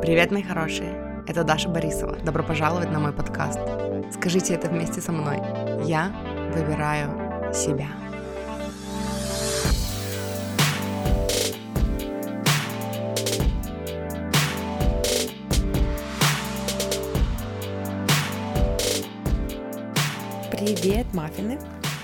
Привет, мои хорошие! Это Даша Борисова. Добро пожаловать на мой подкаст. Скажите это вместе со мной. Я выбираю себя. Привет, маффины!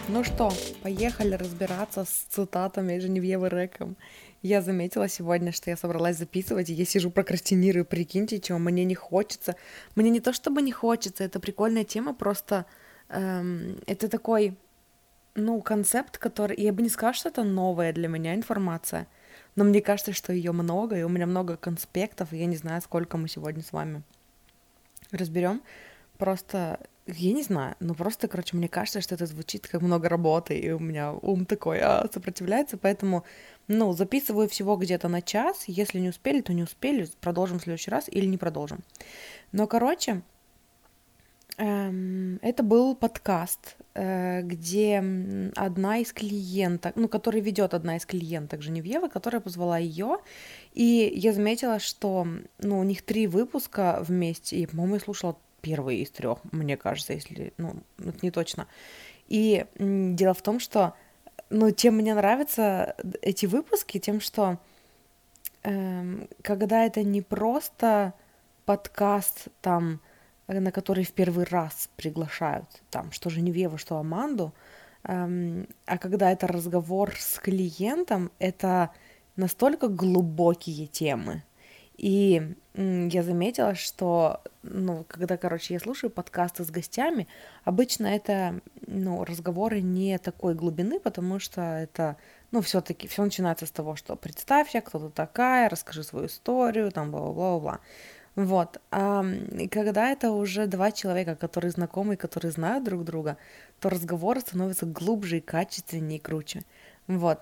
Ну что, поехали разбираться с цитатами Женевьевы Рэком. Я заметила сегодня, что я собралась записывать, и я сижу прокрастинирую, прикиньте, чего мне не хочется. Мне не то чтобы не хочется, это прикольная тема, просто эм, это такой, ну, концепт, который... Я бы не сказала, что это новая для меня информация, но мне кажется, что ее много, и у меня много конспектов, и я не знаю, сколько мы сегодня с вами разберем. Просто я не знаю, но просто, короче, мне кажется, что это звучит как много работы, и у меня ум такой а, сопротивляется, поэтому, ну, записываю всего где-то на час, если не успели, то не успели, продолжим в следующий раз или не продолжим. Но, короче, эм, это был подкаст, э, где одна из клиенток, ну, который ведет одна из клиенток Женевьевы, которая позвала ее, и я заметила, что, ну, у них три выпуска вместе, и, по-моему, я слушала первый из трех, мне кажется, если, ну, это не точно. И дело в том, что, ну, чем мне нравятся эти выпуски, тем, что эм, когда это не просто подкаст там, на который в первый раз приглашают, там, что Женевьеву, что Аманду, эм, а когда это разговор с клиентом, это настолько глубокие темы, и я заметила, что, ну, когда, короче, я слушаю подкасты с гостями, обычно это, ну, разговоры не такой глубины, потому что это, ну, все-таки все начинается с того, что представься, кто ты такая, расскажи свою историю, там, бла-бла-бла-бла. Вот. А когда это уже два человека, которые знакомы, которые знают друг друга, то разговоры становятся глубже и качественнее и круче. Вот.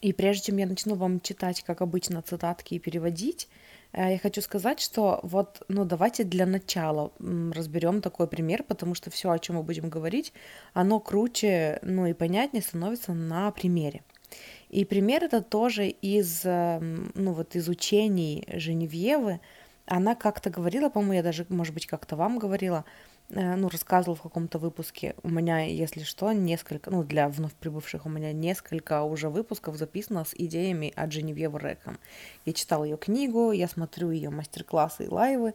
И прежде чем я начну вам читать, как обычно, цитатки и переводить, э, я хочу сказать, что вот, ну, давайте для начала разберем такой пример, потому что все, о чем мы будем говорить, оно круче, ну, и понятнее становится на примере. И пример это тоже из, эм, ну, вот из учений Женевьевы. Она как-то говорила, по-моему, я даже, может быть, как-то вам говорила, Э, ну, рассказывал в каком-то выпуске. У меня, если что, несколько, ну, для вновь прибывших, у меня несколько уже выпусков записано с идеями от Женевьевы Рэком. Я читала ее книгу, я смотрю ее мастер-классы и лайвы,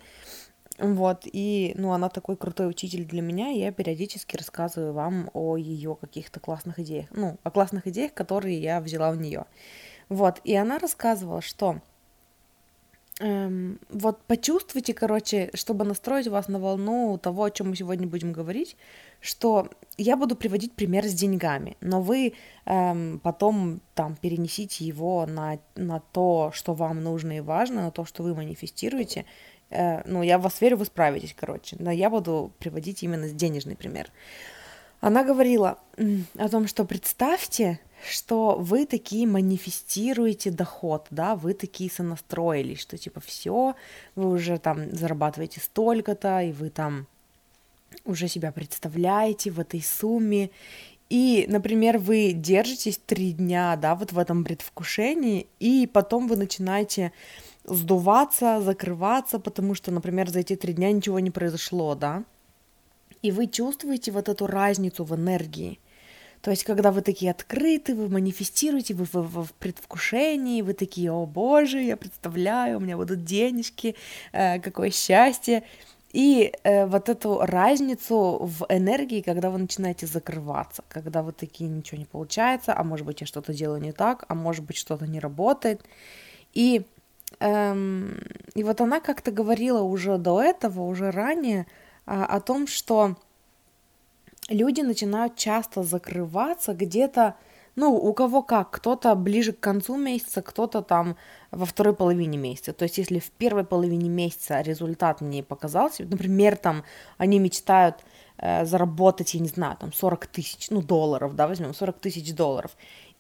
вот, и, ну, она такой крутой учитель для меня, и я периодически рассказываю вам о ее каких-то классных идеях, ну, о классных идеях, которые я взяла у нее. Вот, и она рассказывала, что Эм, вот почувствуйте, короче, чтобы настроить вас на волну того, о чем мы сегодня будем говорить, что я буду приводить пример с деньгами, но вы эм, потом там перенесите его на, на то, что вам нужно и важно, на то, что вы манифестируете. Э, ну, я в вас верю, вы справитесь, короче. Но я буду приводить именно денежный пример. Она говорила о том, что представьте, что вы такие манифестируете доход, да, вы такие сонастроились, что типа все, вы уже там зарабатываете столько-то, и вы там уже себя представляете в этой сумме, и, например, вы держитесь три дня, да, вот в этом предвкушении, и потом вы начинаете сдуваться, закрываться, потому что, например, за эти три дня ничего не произошло, да, и вы чувствуете вот эту разницу в энергии. То есть, когда вы такие открыты, вы манифестируете, вы, вы, вы в предвкушении, вы такие, о боже, я представляю, у меня будут денежки, э, какое счастье. И э, вот эту разницу в энергии, когда вы начинаете закрываться, когда вы такие, ничего не получается, а может быть, я что-то делаю не так, а может быть, что-то не работает. И, эм, и вот она как-то говорила уже до этого, уже ранее, э, о том, что люди начинают часто закрываться где-то, ну, у кого как, кто-то ближе к концу месяца, кто-то там во второй половине месяца. То есть, если в первой половине месяца результат не показался, например, там они мечтают э, заработать, я не знаю, там 40 тысяч, ну, долларов, да, возьмем 40 тысяч долларов,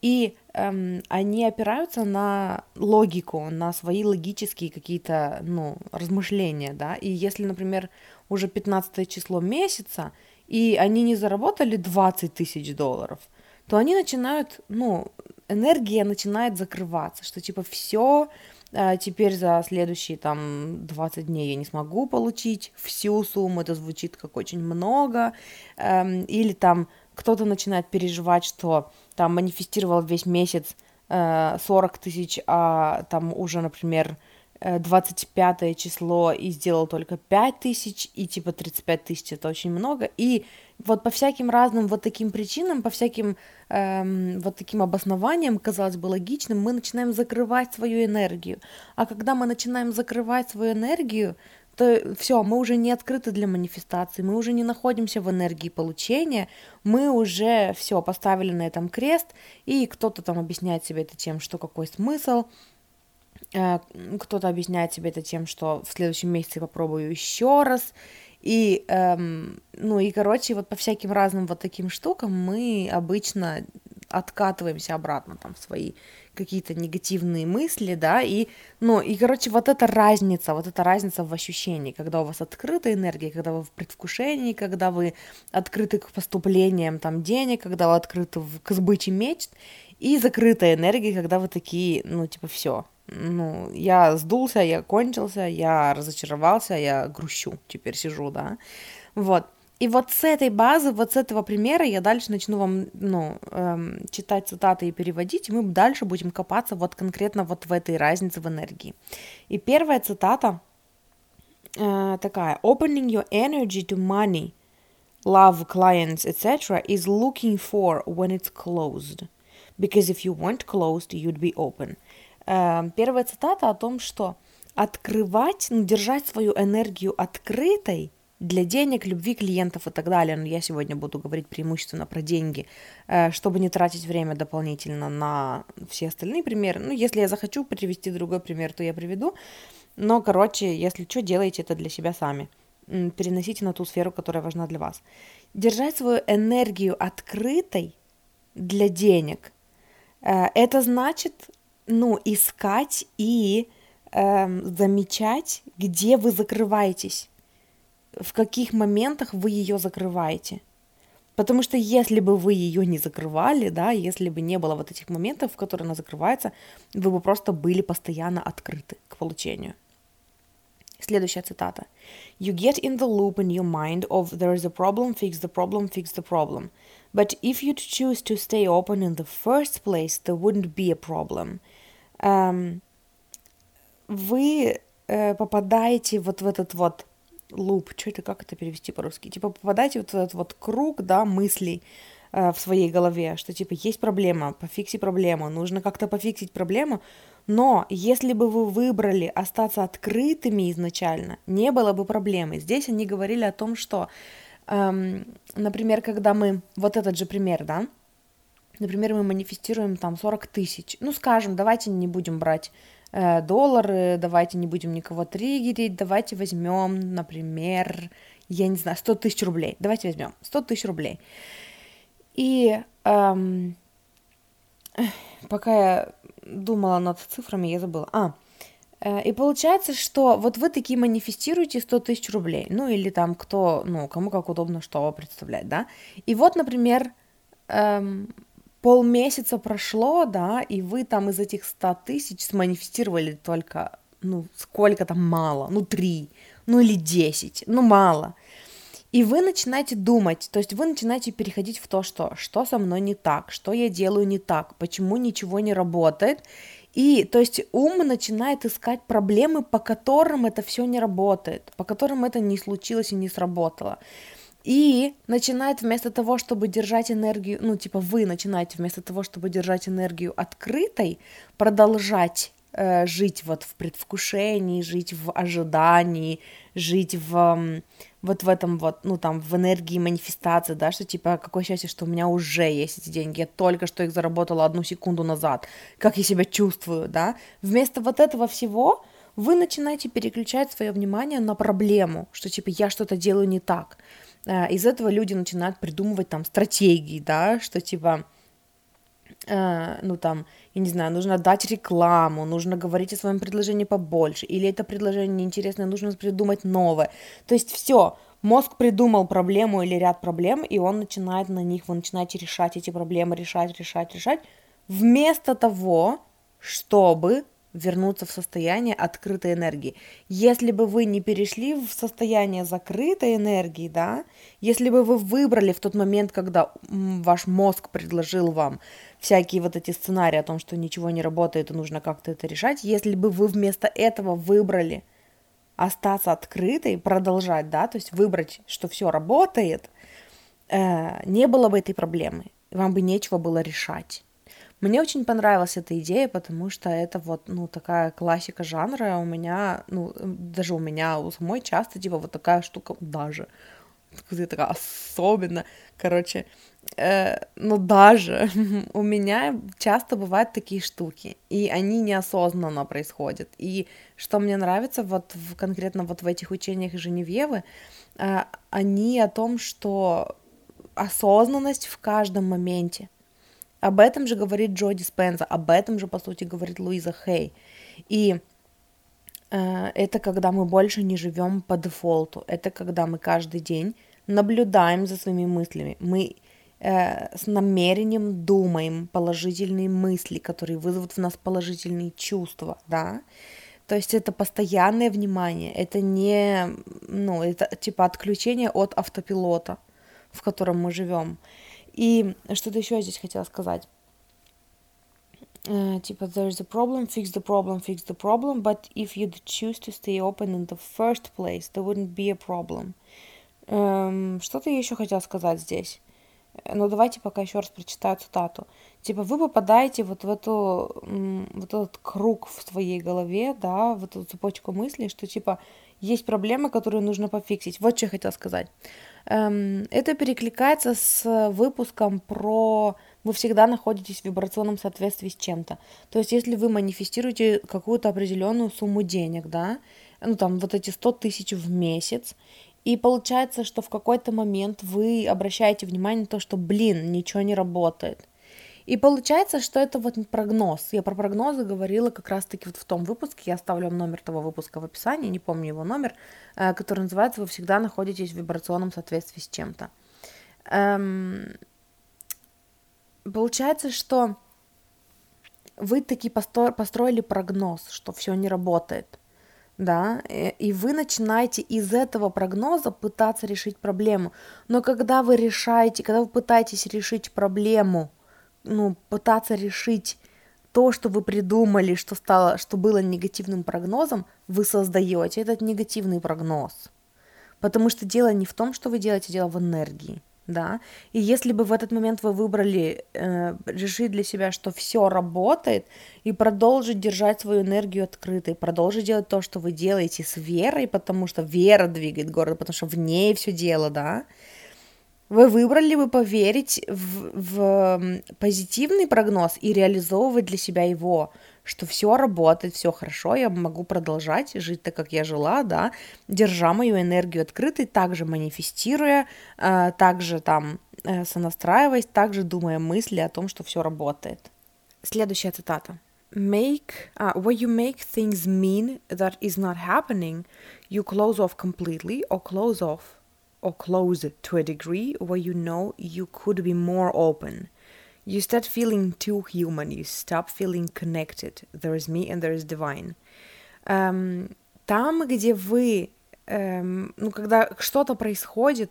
и эм, они опираются на логику, на свои логические какие-то, ну, размышления, да, и если, например, уже 15 число месяца, и они не заработали 20 тысяч долларов, то они начинают, ну, энергия начинает закрываться, что типа все, а теперь за следующие там 20 дней я не смогу получить всю сумму, это звучит как очень много, эм, или там кто-то начинает переживать, что там манифестировал весь месяц э, 40 тысяч, а там уже, например, 25 э, число и сделал только 5 тысяч, и типа 35 тысяч это очень много, и вот по всяким разным вот таким причинам, по всяким эм, вот таким обоснованиям, казалось бы, логичным, мы начинаем закрывать свою энергию. А когда мы начинаем закрывать свою энергию, то все, мы уже не открыты для манифестации, мы уже не находимся в энергии получения, мы уже все поставили на этом крест, и кто-то там объясняет себе это тем, что какой смысл, кто-то объясняет себе это тем, что в следующем месяце попробую еще раз, и, эм, ну и, короче, вот по всяким разным вот таким штукам мы обычно откатываемся обратно там в свои какие-то негативные мысли, да, и, ну, и, короче, вот эта разница, вот эта разница в ощущении, когда у вас открытая энергия, когда вы в предвкушении, когда вы открыты к поступлениям там денег, когда вы открыты к сбыче мечт, и закрытая энергия, когда вы такие, ну, типа, все, ну, я сдулся, я кончился, я разочаровался, я грущу, теперь сижу, да, вот. И вот с этой базы, вот с этого примера я дальше начну вам, ну, эм, читать цитаты и переводить, и мы дальше будем копаться вот конкретно вот в этой разнице в энергии. И первая цитата э, такая. Opening your energy to money, love, clients, etc. is looking for when it's closed. Because if you weren't closed, you'd be open. Эм, первая цитата о том, что открывать, ну, держать свою энергию открытой для денег, любви клиентов и так далее. Но я сегодня буду говорить преимущественно про деньги, э, чтобы не тратить время дополнительно на все остальные примеры. Ну, если я захочу привести другой пример, то я приведу. Но, короче, если что, делайте это для себя сами. Переносите на ту сферу, которая важна для вас. Держать свою энергию открытой для денег это значит ну, искать и э, замечать, где вы закрываетесь, в каких моментах вы ее закрываете. Потому что если бы вы ее не закрывали, да, если бы не было вот этих моментов, в которые она закрывается, вы бы просто были постоянно открыты к получению. Следующая цитата. You get in the loop in your mind of there is a problem, fix the problem, fix the problem. But if you'd choose to stay open in the first place, there wouldn't be a problem – эм, вы э, попадаете вот в этот вот луп, что это, как это перевести по-русски? Типа попадаете вот в этот вот круг, да, мыслей э, в своей голове, что типа есть проблема, пофикси проблему, нужно как-то пофиксить проблему, но если бы вы выбрали остаться открытыми изначально, не было бы проблемы. Здесь они говорили о том, что, эм, например, когда мы, вот этот же пример, да, Например, мы манифестируем там 40 тысяч. Ну, скажем, давайте не будем брать э, доллары, давайте не будем никого триггерить, давайте возьмем, например, я не знаю, 100 тысяч рублей. Давайте возьмем 100 тысяч рублей. И эм, пока я думала над цифрами, я забыла. А, и получается, что вот вы такие манифестируете 100 тысяч рублей, ну или там кто, ну, кому как удобно что представлять, да. И вот, например, эм, полмесяца прошло, да, и вы там из этих 100 тысяч сманифестировали только, ну, сколько там мало, ну, 3, ну, или 10, ну, мало. И вы начинаете думать, то есть вы начинаете переходить в то, что, что со мной не так, что я делаю не так, почему ничего не работает. И, то есть, ум начинает искать проблемы, по которым это все не работает, по которым это не случилось и не сработало. И начинает вместо того, чтобы держать энергию, ну, типа вы начинаете вместо того, чтобы держать энергию открытой, продолжать э, жить вот в предвкушении, жить в ожидании, жить в вот в этом вот, ну, там, в энергии манифестации, да, что типа, какое счастье, что у меня уже есть эти деньги, я только что их заработала одну секунду назад, как я себя чувствую, да, вместо вот этого всего вы начинаете переключать свое внимание на проблему, что типа я что-то делаю не так, Э, из этого люди начинают придумывать там стратегии, да, что типа, ну там, я не знаю, нужно дать рекламу, нужно говорить о своем предложении побольше, или это предложение неинтересное, нужно придумать новое. То есть все, мозг придумал проблему или ряд проблем, и он начинает на них, вы начинаете решать эти проблемы, решать, решать, решать, вместо того, чтобы вернуться в состояние открытой энергии. Если бы вы не перешли в состояние закрытой энергии, да, если бы вы выбрали в тот момент, когда ваш мозг предложил вам всякие вот эти сценарии о том, что ничего не работает и нужно как-то это решать, если бы вы вместо этого выбрали остаться открытой, продолжать, да, то есть выбрать, что все работает, э, не было бы этой проблемы, вам бы нечего было решать. Мне очень понравилась эта идея, потому что это вот, ну, такая классика жанра. У меня, ну, даже у меня, у самой часто, типа, вот такая штука, даже, такая особенно, короче, э, ну, даже у меня часто бывают такие штуки, и они неосознанно происходят. И что мне нравится вот в, конкретно вот в этих учениях Женевьевы, э, они о том, что осознанность в каждом моменте. Об этом же говорит Джо Диспенза, об этом же, по сути, говорит Луиза Хей. И э, это когда мы больше не живем по дефолту, это когда мы каждый день наблюдаем за своими мыслями, мы э, с намерением думаем положительные мысли, которые вызовут в нас положительные чувства, да, то есть это постоянное внимание, это не, ну, это типа отключение от автопилота, в котором мы живем. И что-то еще я здесь хотела сказать. Uh, типа, there's a problem, fix the problem, fix the problem, but if you'd choose to stay open in the first place, there wouldn't be a problem. Um, что-то я еще хотела сказать здесь. Но давайте пока еще раз прочитаю цитату. Типа, вы попадаете вот в эту, вот этот круг в своей голове, да, в эту цепочку мыслей, что, типа, есть проблемы, которые нужно пофиксить. Вот что я хотела сказать. Эм, это перекликается с выпуском про вы всегда находитесь в вибрационном соответствии с чем-то. То есть, если вы манифестируете какую-то определенную сумму денег, да, ну там вот эти 100 тысяч в месяц, и получается, что в какой-то момент вы обращаете внимание на то, что, блин, ничего не работает. И получается, что это вот прогноз. Я про прогнозы говорила как раз-таки вот в том выпуске. Я оставлю номер того выпуска в описании, не помню его номер, э, который называется «Вы всегда находитесь в вибрационном соответствии с чем-то». Эм... Получается, что вы таки построили прогноз, что все не работает, да, э, и вы начинаете из этого прогноза пытаться решить проблему. Но когда вы решаете, когда вы пытаетесь решить проблему – ну, пытаться решить то, что вы придумали, что стало, что было негативным прогнозом, вы создаете этот негативный прогноз. Потому что дело не в том, что вы делаете, дело в энергии, да. И если бы в этот момент вы выбрали э, решить для себя, что все работает, и продолжить держать свою энергию открытой, продолжить делать то, что вы делаете с верой, потому что вера двигает город, потому что в ней все дело, да, вы выбрали бы поверить в, в позитивный прогноз и реализовывать для себя его, что все работает, все хорошо, я могу продолжать жить так, как я жила, да, держа мою энергию открытой, также манифестируя, э, также там э, сонастраиваясь, также думая мысли о том, что все работает. Следующая цитата. Make uh, where you make things mean that is not happening, you close off completely or close off or close to a degree where you know you could be more open. You start feeling too human, you stop feeling connected. There is me and there is divine. Um, там, где вы, um, ну, когда что-то происходит,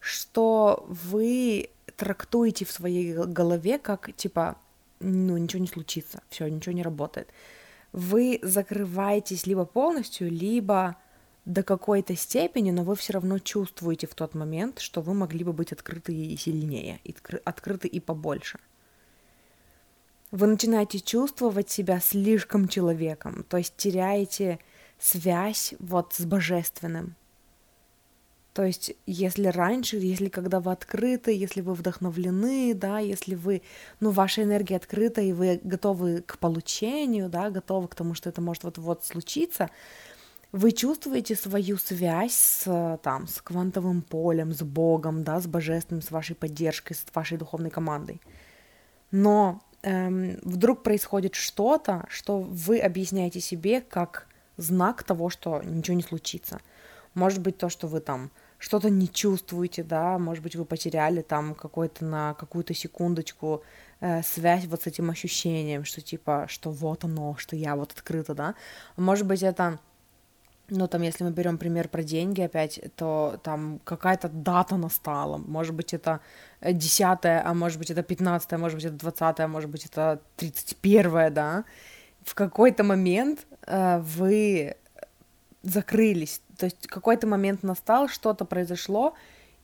что вы трактуете в своей голове как, типа, ну, ничего не случится, все, ничего не работает. Вы закрываетесь либо полностью, либо до какой-то степени, но вы все равно чувствуете в тот момент, что вы могли бы быть открыты и сильнее, и открыты и побольше. Вы начинаете чувствовать себя слишком человеком, то есть теряете связь вот с божественным. То есть, если раньше, если когда вы открыты, если вы вдохновлены, да, если вы, ну, ваша энергия открыта, и вы готовы к получению, да, готовы к тому, что это может вот-вот случиться, вы чувствуете свою связь с, там, с квантовым полем, с Богом, да, с Божественным, с вашей поддержкой, с вашей духовной командой. Но эм, вдруг происходит что-то, что вы объясняете себе как знак того, что ничего не случится. Может быть, то, что вы там что-то не чувствуете, да, может быть, вы потеряли там какой-то на какую-то секундочку э, связь вот с этим ощущением, что типа, что вот оно, что я вот открыта, да. Может быть, это ну, там, если мы берем пример про деньги опять, то там какая-то дата настала. Может быть, это 10 а может быть, это 15 может быть, это 20 может быть, это 31 да. В какой-то момент э, вы закрылись. То есть какой-то момент настал, что-то произошло,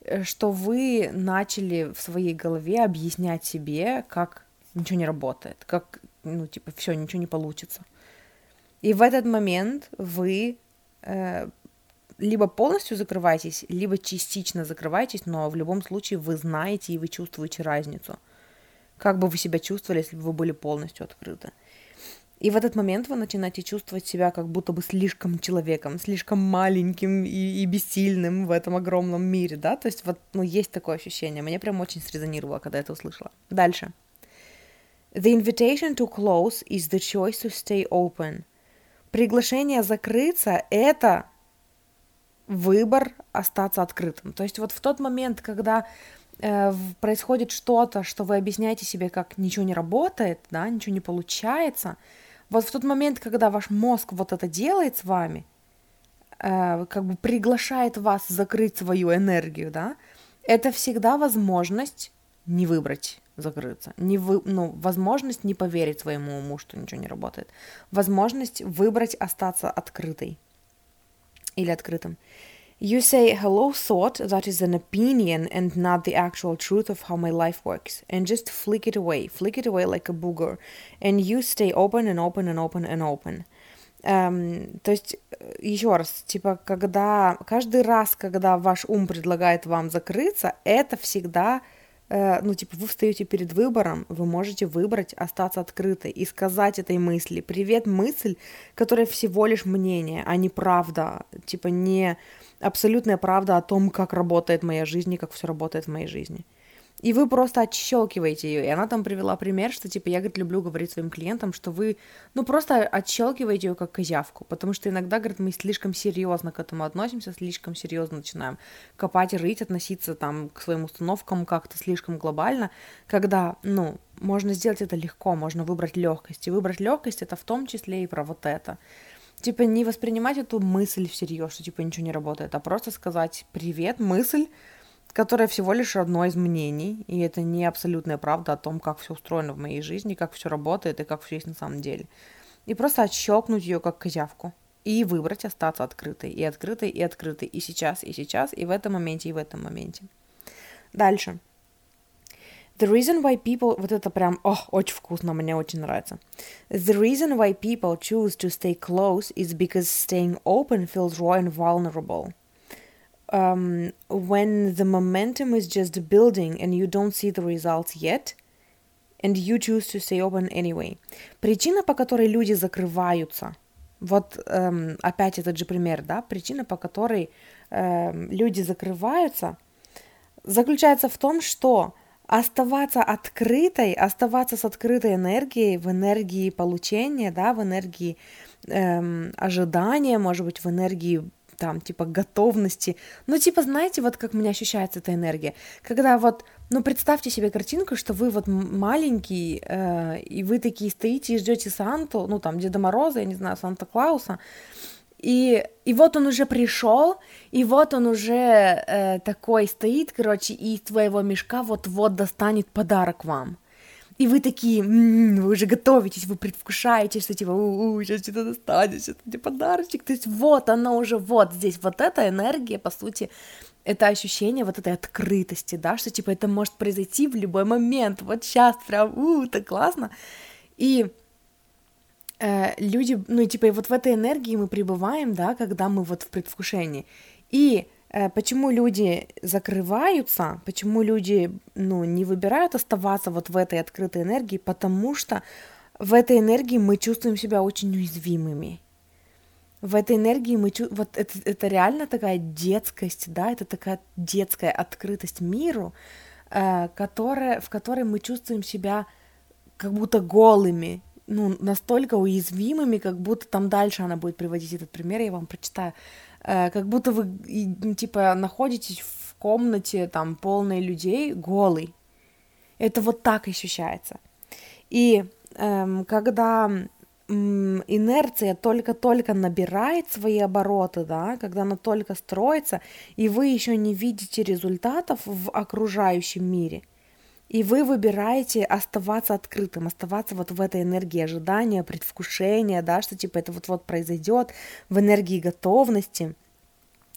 э, что вы начали в своей голове объяснять себе, как ничего не работает, как, ну, типа, все, ничего не получится. И в этот момент вы либо полностью закрываетесь, либо частично закрываетесь, но в любом случае вы знаете и вы чувствуете разницу. Как бы вы себя чувствовали, если бы вы были полностью открыты. И в этот момент вы начинаете чувствовать себя как будто бы слишком человеком, слишком маленьким и, и бессильным в этом огромном мире, да? То есть вот, ну, есть такое ощущение. Мне прям очень срезонировало, когда это услышала. Дальше. The invitation to close is the choice to stay open. Приглашение закрыться — это выбор остаться открытым. То есть вот в тот момент, когда э, происходит что-то, что вы объясняете себе, как ничего не работает, да, ничего не получается — вот в тот момент, когда ваш мозг вот это делает с вами, э, как бы приглашает вас закрыть свою энергию, да, это всегда возможность не выбрать закрыться, не вы, ну, возможность не поверить своему уму, что ничего не работает, возможность выбрать остаться открытой или открытым. You say hello thought that is an opinion and not the actual truth of how my life works, and just flick it away, flick it away like a booger, and you stay open and open and open and open. Um, то есть, еще раз, типа, когда каждый раз, когда ваш ум предлагает вам закрыться, это всегда Э, ну, типа, вы встаете перед выбором, вы можете выбрать остаться открытой и сказать этой мысли, привет, мысль, которая всего лишь мнение, а не правда, типа, не абсолютная правда о том, как работает моя жизнь и как все работает в моей жизни. И вы просто отщелкиваете ее. И она там привела пример, что типа я, говорит, люблю говорить своим клиентам, что вы, ну, просто отщелкиваете ее как козявку. Потому что иногда, говорит, мы слишком серьезно к этому относимся, слишком серьезно начинаем копать рыть, относиться там к своим установкам как-то слишком глобально, когда, ну, можно сделать это легко, можно выбрать легкость. И выбрать легкость это в том числе и про вот это. Типа не воспринимать эту мысль всерьез, что типа ничего не работает, а просто сказать «Привет, мысль, которое всего лишь одно из мнений, и это не абсолютная правда о том, как все устроено в моей жизни, как все работает и как все есть на самом деле. И просто отщелкнуть ее как козявку. И выбрать остаться открытой, и открытой, и открытой, и сейчас, и сейчас, и в этом моменте, и в этом моменте. Дальше. The reason why people... Вот это прям... О, очень вкусно, мне очень нравится. The reason why people choose to stay close is because staying open feels raw and vulnerable um, when the momentum is just building and you don't see the results yet, and you choose to stay open anyway. Причина, по которой люди закрываются, вот эм, опять этот же пример, да, причина, по которой эм, люди закрываются, заключается в том, что оставаться открытой, оставаться с открытой энергией, в энергии получения, да, в энергии эм, ожидания, может быть, в энергии там, типа, готовности. Ну, типа, знаете, вот как у меня ощущается эта энергия. Когда вот, ну, представьте себе картинку, что вы вот маленький, э, и вы такие стоите и ждете Санту, ну, там, Деда Мороза, я не знаю, Санта-Клауса, и, и вот он уже пришел, и вот он уже э, такой стоит, короче, и из твоего мешка вот-вот достанет подарок вам и вы такие, м-м, вы уже готовитесь, вы предвкушаете, что типа, у-у, сейчас что-то достанет, сейчас тебе подарочек, то есть вот оно уже вот здесь, вот эта энергия, по сути, это ощущение вот этой открытости, да, что типа это может произойти в любой момент, вот сейчас прям, у, так классно, и э, люди, ну, типа, и вот в этой энергии мы пребываем, да, когда мы вот в предвкушении, и почему люди закрываются, почему люди ну, не выбирают оставаться вот в этой открытой энергии, потому что в этой энергии мы чувствуем себя очень уязвимыми. В этой энергии мы чувствуем, вот это, это реально такая детскость, да, это такая детская открытость миру, э, которая, в которой мы чувствуем себя как будто голыми, ну, настолько уязвимыми, как будто там дальше она будет приводить этот пример, я вам прочитаю. Э, как будто вы, ну, типа, находитесь в комнате, там, полной людей, голый. Это вот так ощущается. И эм, когда инерция только-только набирает свои обороты, да, когда она только строится, и вы еще не видите результатов в окружающем мире, и вы выбираете оставаться открытым, оставаться вот в этой энергии ожидания, предвкушения, да, что типа это вот-вот произойдет, в энергии готовности –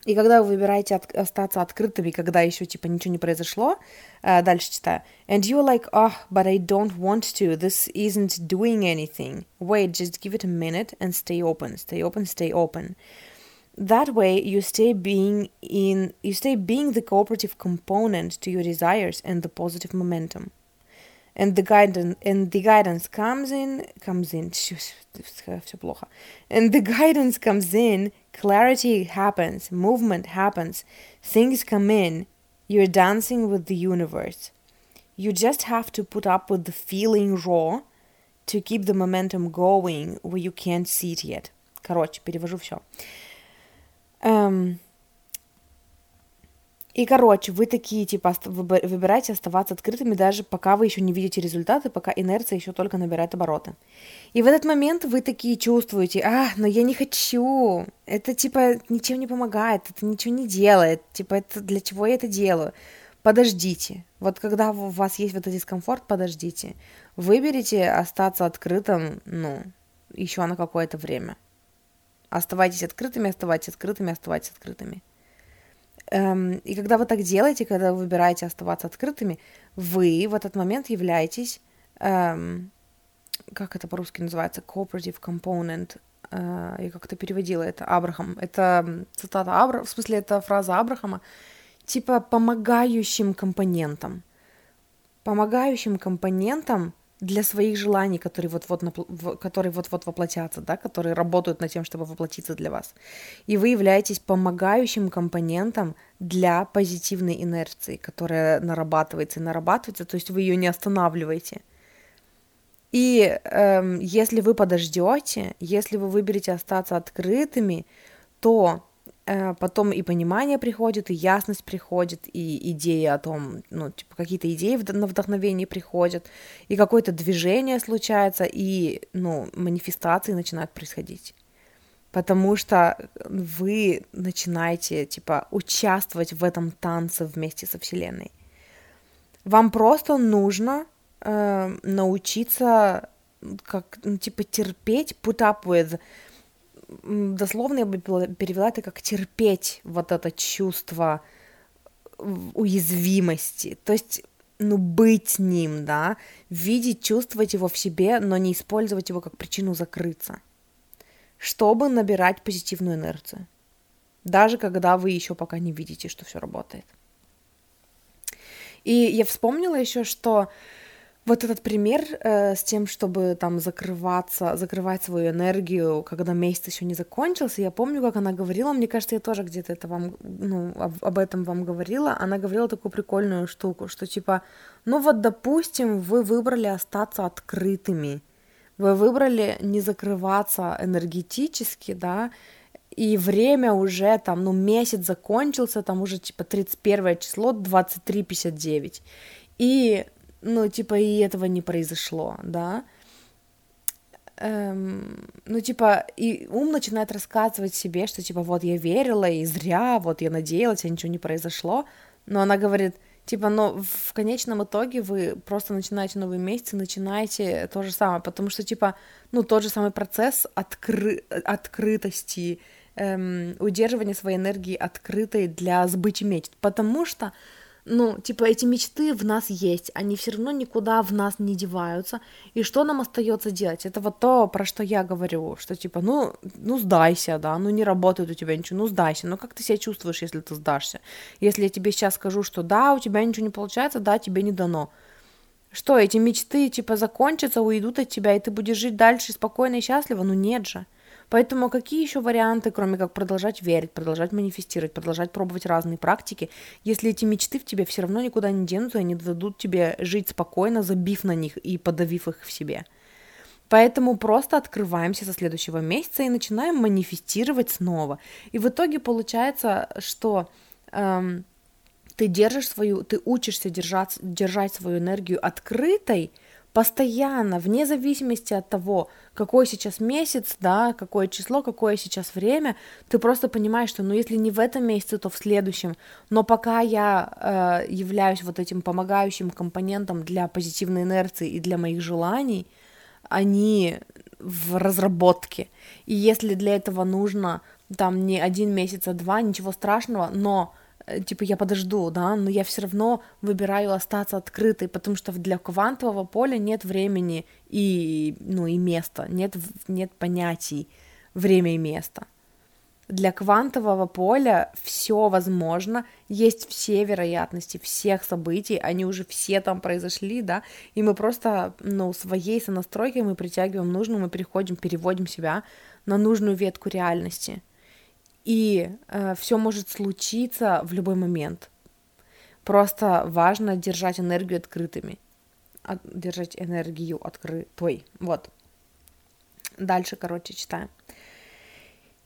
и когда вы выбираете от, остаться открытыми, когда еще типа ничего не произошло, uh, дальше читаю. And you're like, oh, but I don't want to. This isn't doing anything. Wait, just give it a minute and stay open. Stay open, stay open. That way, you stay being in, you stay being the cooperative component to your desires and the positive momentum. And the guidance, and the guidance comes in, comes in. Все плохо. And the guidance comes in Clarity happens, movement happens, things come in. You're dancing with the universe. You just have to put up with the feeling raw to keep the momentum going where you can't see it yet. Короче, перевожу все. Um, И, короче, вы такие, типа, выбираете оставаться открытыми, даже пока вы еще не видите результаты, пока инерция еще только набирает обороты. И в этот момент вы такие чувствуете, а, но я не хочу, это, типа, ничем не помогает, это ничего не делает, типа, это для чего я это делаю? Подождите. Вот когда у вас есть вот этот дискомфорт, подождите. Выберите остаться открытым, ну, еще на какое-то время. Оставайтесь открытыми, оставайтесь открытыми, оставайтесь открытыми. Эм, и когда вы так делаете, когда вы выбираете оставаться открытыми, вы в этот момент являетесь, эм, как это по-русски называется, cooperative component, э, я как-то переводила это, Абрахам, это цитата Абра, в смысле, это фраза Абрахама, типа помогающим компонентом. Помогающим компонентом для своих желаний, которые вот-вот, которые вот-вот воплотятся, да, которые работают над тем, чтобы воплотиться для вас. И вы являетесь помогающим компонентом для позитивной инерции, которая нарабатывается и нарабатывается, то есть вы ее не останавливаете. И эм, если вы подождете, если вы выберете остаться открытыми, то потом и понимание приходит, и ясность приходит, и идеи о том, ну, типа, какие-то идеи на вдохновение приходят, и какое-то движение случается, и, ну, манифестации начинают происходить. Потому что вы начинаете, типа, участвовать в этом танце вместе со Вселенной. Вам просто нужно э, научиться, как, ну, типа, терпеть, put up with дословно я бы перевела это как терпеть вот это чувство уязвимости. То есть ну, быть ним, да, видеть, чувствовать его в себе, но не использовать его как причину закрыться, чтобы набирать позитивную инерцию, даже когда вы еще пока не видите, что все работает. И я вспомнила еще, что вот этот пример э, с тем, чтобы там закрываться, закрывать свою энергию, когда месяц еще не закончился, я помню, как она говорила, мне кажется, я тоже где-то это вам, ну, об, об этом вам говорила, она говорила такую прикольную штуку, что типа, ну вот, допустим, вы выбрали остаться открытыми, вы выбрали не закрываться энергетически, да, и время уже там, ну, месяц закончился, там уже типа 31 число, 23.59, и ну, типа, и этого не произошло, да. Эм, ну, типа, и ум начинает рассказывать себе, что, типа, вот я верила, и зря, вот я надеялась, а ничего не произошло. Но она говорит, типа, но в конечном итоге вы просто начинаете новый месяц и начинаете то же самое, потому что, типа, ну, тот же самый процесс откры... открытости, эм, удерживания своей энергии открытой для сбычи мечт, потому что ну, типа, эти мечты в нас есть, они все равно никуда в нас не деваются. И что нам остается делать? Это вот то, про что я говорю, что типа, ну, ну сдайся, да, ну не работает у тебя ничего, ну сдайся. Но как ты себя чувствуешь, если ты сдашься? Если я тебе сейчас скажу, что да, у тебя ничего не получается, да, тебе не дано. Что, эти мечты, типа, закончатся, уйдут от тебя, и ты будешь жить дальше спокойно и счастливо? Ну нет же. Поэтому какие еще варианты, кроме как продолжать верить, продолжать манифестировать, продолжать пробовать разные практики, если эти мечты в тебе все равно никуда не денутся, они дадут тебе жить спокойно, забив на них и подавив их в себе. Поэтому просто открываемся со следующего месяца и начинаем манифестировать снова. И в итоге получается, что эм, ты держишь свою, ты учишься держать, держать свою энергию открытой, постоянно, вне зависимости от того, какой сейчас месяц, да, какое число, какое сейчас время, ты просто понимаешь, что, ну, если не в этом месяце, то в следующем. Но пока я э, являюсь вот этим помогающим компонентом для позитивной инерции и для моих желаний, они в разработке. И если для этого нужно там не один месяц, а два, ничего страшного, но типа я подожду, да, но я все равно выбираю остаться открытой, потому что для квантового поля нет времени и, ну, и места, нет, нет понятий время и место. Для квантового поля все возможно, есть все вероятности всех событий, они уже все там произошли, да, и мы просто, ну, своей сонастройкой мы притягиваем нужную, мы переходим, переводим себя на нужную ветку реальности – и э, все может случиться в любой момент. Просто важно держать энергию открытыми. От, держать энергию открытой. Вот. Дальше, короче, читаем.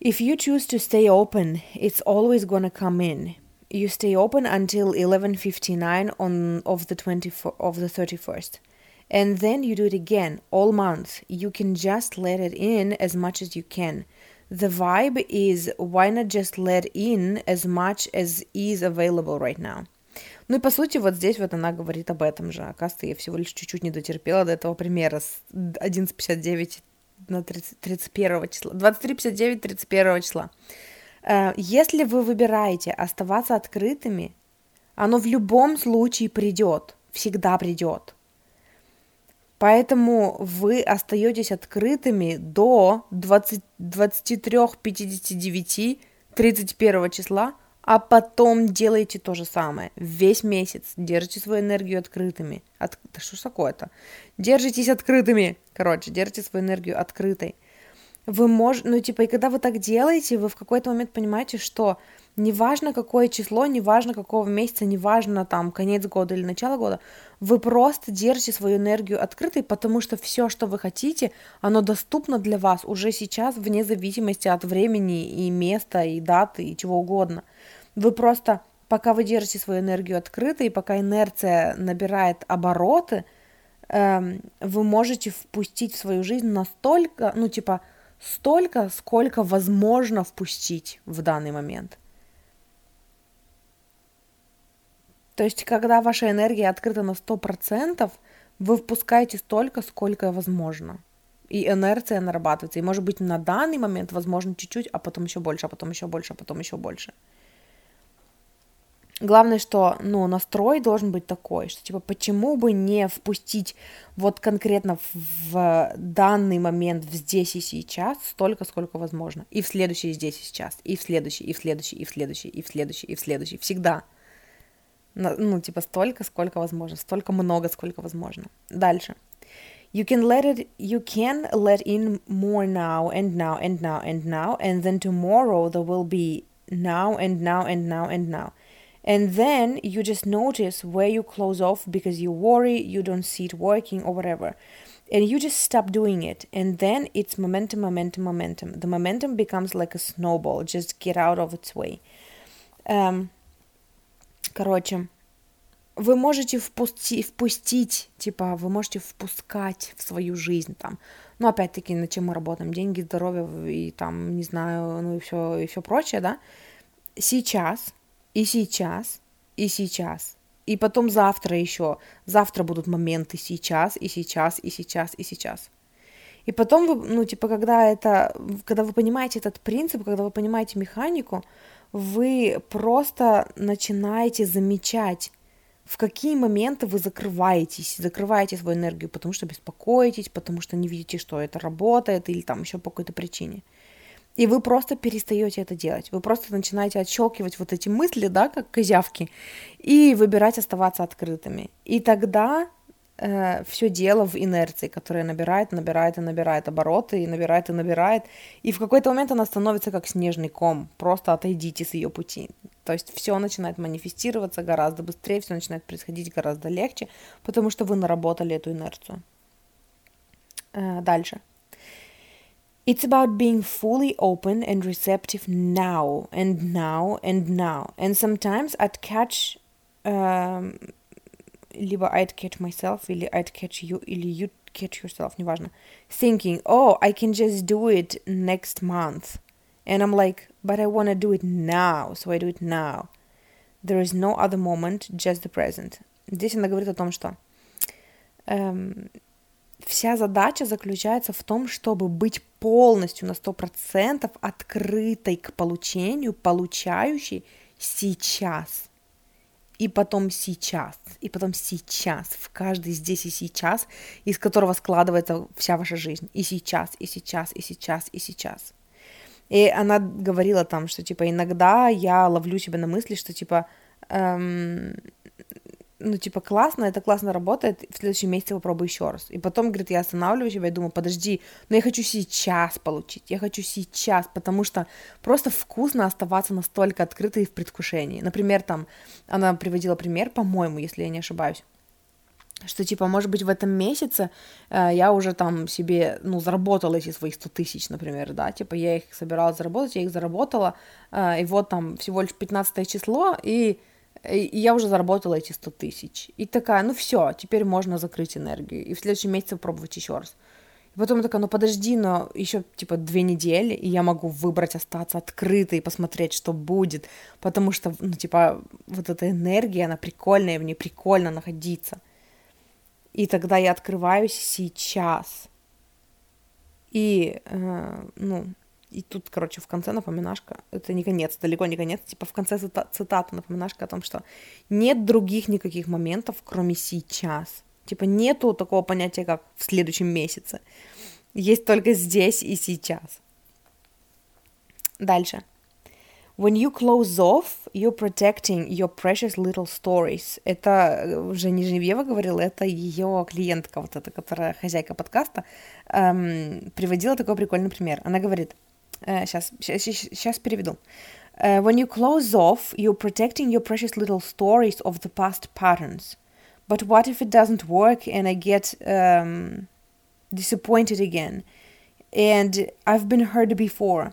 If you choose to stay open, it's always gonna come in. You stay open until 11:59 on of the 24 of the 31st. And then you do it again all month. You can just let it in as much as you can. The vibe is why not just let in as much as is available right now. Ну и по сути вот здесь вот она говорит об этом же. Оказывается, я всего лишь чуть-чуть не дотерпела до этого примера с 11.59 на 30, 31 числа. 23.59 31 числа. Э, если вы выбираете оставаться открытыми, оно в любом случае придет, всегда придет. Поэтому вы остаетесь открытыми до 20, 23.59 31 числа, а потом делаете то же самое. Весь месяц держите свою энергию открытыми. От... Да что ж такое-то? Держитесь открытыми. Короче, держите свою энергию открытой. Вы можете, ну типа, и когда вы так делаете, вы в какой-то момент понимаете, что неважно какое число, неважно какого месяца, неважно там конец года или начало года, вы просто держите свою энергию открытой, потому что все, что вы хотите, оно доступно для вас уже сейчас, вне зависимости от времени и места, и даты, и чего угодно. Вы просто, пока вы держите свою энергию открытой, пока инерция набирает обороты, эм, вы можете впустить в свою жизнь настолько, ну типа, столько, сколько возможно впустить в данный момент – То есть, когда ваша энергия открыта на 100%, вы впускаете столько, сколько возможно. И инерция нарабатывается. И может быть на данный момент возможно чуть-чуть, а потом еще больше, а потом еще больше, а потом еще больше. Главное, что ну, настрой должен быть такой, что типа почему бы не впустить вот конкретно в данный момент, в здесь и сейчас, столько, сколько возможно. И в следующий здесь и сейчас, и в следующий, и в следующий, и в следующий, и в следующий, и в следующий. Всегда ну, типа столько, сколько возможно, столько много, сколько возможно. Дальше. You can let it, you can let in more now and now and now and now, and then tomorrow there will be now and now and now and now. And then you just notice where you close off because you worry, you don't see it working or whatever. And you just stop doing it. And then it's momentum, momentum, momentum. The momentum becomes like a snowball. Just get out of its way. Um, Короче, вы можете впусти, впустить, типа, вы можете впускать в свою жизнь там. Ну, опять-таки, на чем мы работаем? Деньги, здоровье и там, не знаю, ну и все, и все прочее, да? Сейчас, и сейчас, и сейчас. И потом завтра еще. Завтра будут моменты сейчас, и сейчас, и сейчас, и сейчас. И потом вы, ну, типа, когда это, когда вы понимаете этот принцип, когда вы понимаете механику, вы просто начинаете замечать, в какие моменты вы закрываетесь, закрываете свою энергию, потому что беспокоитесь, потому что не видите, что это работает, или там еще по какой-то причине. И вы просто перестаете это делать. Вы просто начинаете отщелкивать вот эти мысли, да, как козявки, и выбирать оставаться открытыми. И тогда э, все дело в инерции, которая набирает, набирает и набирает обороты, и набирает и набирает. И в какой-то момент она становится как снежный ком. Просто отойдите с ее пути. То есть все начинает манифестироваться гораздо быстрее, все начинает происходить гораздо легче, потому что вы наработали эту инерцию. Э, дальше. It's about being fully open and receptive now and now and now. And sometimes I'd catch um, либо I'd catch myself, или I'd catch you, или you'd catch yourself, неважно, thinking, oh, I can just do it next month. And I'm like, but I want to do it now, so I do it now. There is no other moment, just the present. Здесь она говорит о том, что эм, вся задача заключается в том, чтобы быть полностью на 100% открытой к получению, получающей сейчас. И потом сейчас, и потом сейчас, в каждый здесь и сейчас, из которого складывается вся ваша жизнь. И сейчас, и сейчас, и сейчас, и сейчас. И она говорила там, что, типа, иногда я ловлю себя на мысли, что, типа, эм, ну, типа, классно, это классно работает, в следующем месяце попробую еще раз. И потом, говорит, я останавливаю себя и думаю, подожди, но я хочу сейчас получить, я хочу сейчас, потому что просто вкусно оставаться настолько открытой в предвкушении. Например, там, она приводила пример, по-моему, если я не ошибаюсь, что, типа, может быть, в этом месяце э, я уже там себе, ну, заработала эти свои 100 тысяч, например, да, типа, я их собиралась заработать, я их заработала, э, и вот там всего лишь 15 число, и и я уже заработала эти 100 тысяч. И такая, ну все, теперь можно закрыть энергию. И в следующем месяце пробовать еще раз. И потом такая, ну подожди, но еще типа две недели, и я могу выбрать остаться открытой и посмотреть, что будет. Потому что, ну типа, вот эта энергия, она прикольная, в ней прикольно находиться. И тогда я открываюсь сейчас. И, э, ну, и тут, короче, в конце напоминашка, это не конец, далеко не конец, типа в конце цита- цитата напоминашка о том, что нет других никаких моментов, кроме сейчас. Типа нету такого понятия, как в следующем месяце. Есть только здесь и сейчас. Дальше. When you close off, you're protecting your precious little stories. Это уже не Женевьева говорила, это ее клиентка, вот эта, которая хозяйка подкаста, эм, приводила такой прикольный пример. Она говорит, сейчас, сейчас, сейчас переведу. Uh, when you close off, you're protecting your precious little stories of the past patterns. But what if it doesn't work and I get um, disappointed again? And I've been hurt before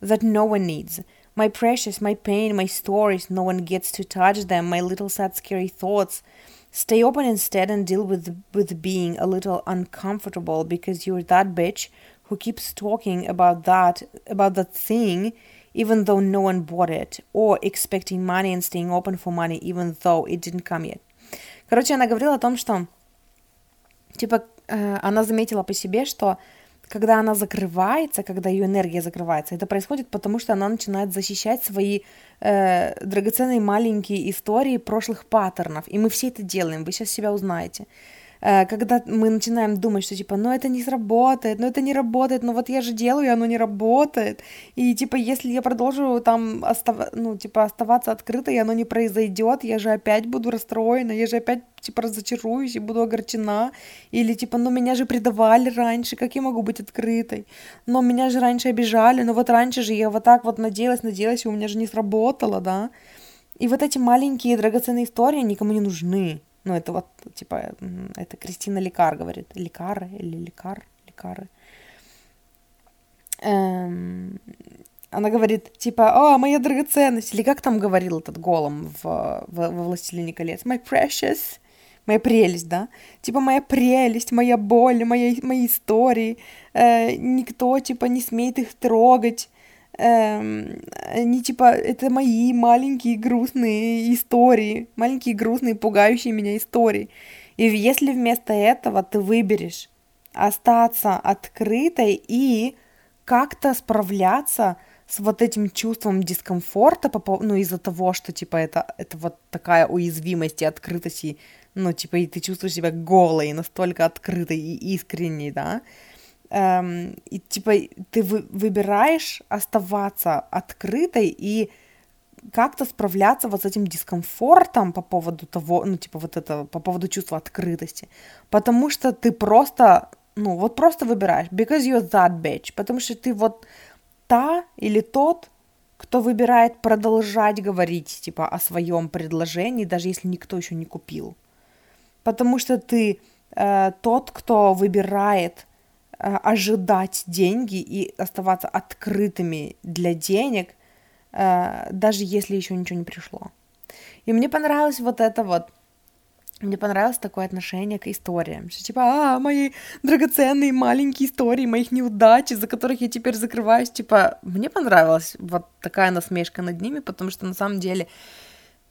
that no one needs. My precious, my pain, my stories, no one gets to touch them, my little sad, scary thoughts. Stay open instead and deal with, with being a little uncomfortable because you're that bitch who keeps talking about that about that thing even though no one bought it or expecting money and staying open for money even though it didn't come yet. Короче, она говорила о том, что типа э, она заметила по себе, что когда она закрывается, когда ее энергия закрывается, это происходит потому, что она начинает защищать свои э, драгоценные маленькие истории прошлых паттернов. И мы все это делаем, вы сейчас себя узнаете. Э, когда мы начинаем думать, что типа, ну это не сработает, ну это не работает, ну вот я же делаю, и оно не работает. И типа, если я продолжу там, остав... ну типа, оставаться открытой, и оно не произойдет, я же опять буду расстроена, я же опять типа разочаруюсь и буду огорчена. Или типа, ну меня же предавали раньше, как я могу быть открытой? Но меня же раньше обижали, но вот раньше же я вот так вот надеялась, надеялась, и у меня же не сработало, да? И вот эти маленькие драгоценные истории никому не нужны. Ну, это вот, типа, это Кристина Лекар говорит. Лекар или Лекар? Лекары. Эм, она говорит, типа, о, моя драгоценность. Или как там говорил этот голом в, в, во «Властелине колец»? My precious. Моя прелесть, да? Типа, моя прелесть, моя боль, моя, мои истории. Э, никто, типа, не смеет их трогать эм, они типа, это мои маленькие грустные истории, маленькие грустные, пугающие меня истории. И если вместо этого ты выберешь остаться открытой и как-то справляться с вот этим чувством дискомфорта, ну, из-за того, что, типа, это, это вот такая уязвимость и открытость, и, ну, типа, и ты чувствуешь себя голой, настолько открытой и искренней, да, эм, и типа ты вы, выбираешь оставаться открытой и как-то справляться вот с этим дискомфортом по поводу того, ну, типа вот это, по поводу чувства открытости. Потому что ты просто, ну, вот просто выбираешь, because you're that bitch, потому что ты вот та или тот, кто выбирает продолжать говорить, типа, о своем предложении, даже если никто еще не купил. Потому что ты э, тот, кто выбирает ожидать деньги и оставаться открытыми для денег, э, даже если еще ничего не пришло. И мне понравилось вот это вот, мне понравилось такое отношение к историям, что типа, а, мои драгоценные маленькие истории моих неудач, из-за которых я теперь закрываюсь, типа, мне понравилась вот такая насмешка над ними, потому что на самом деле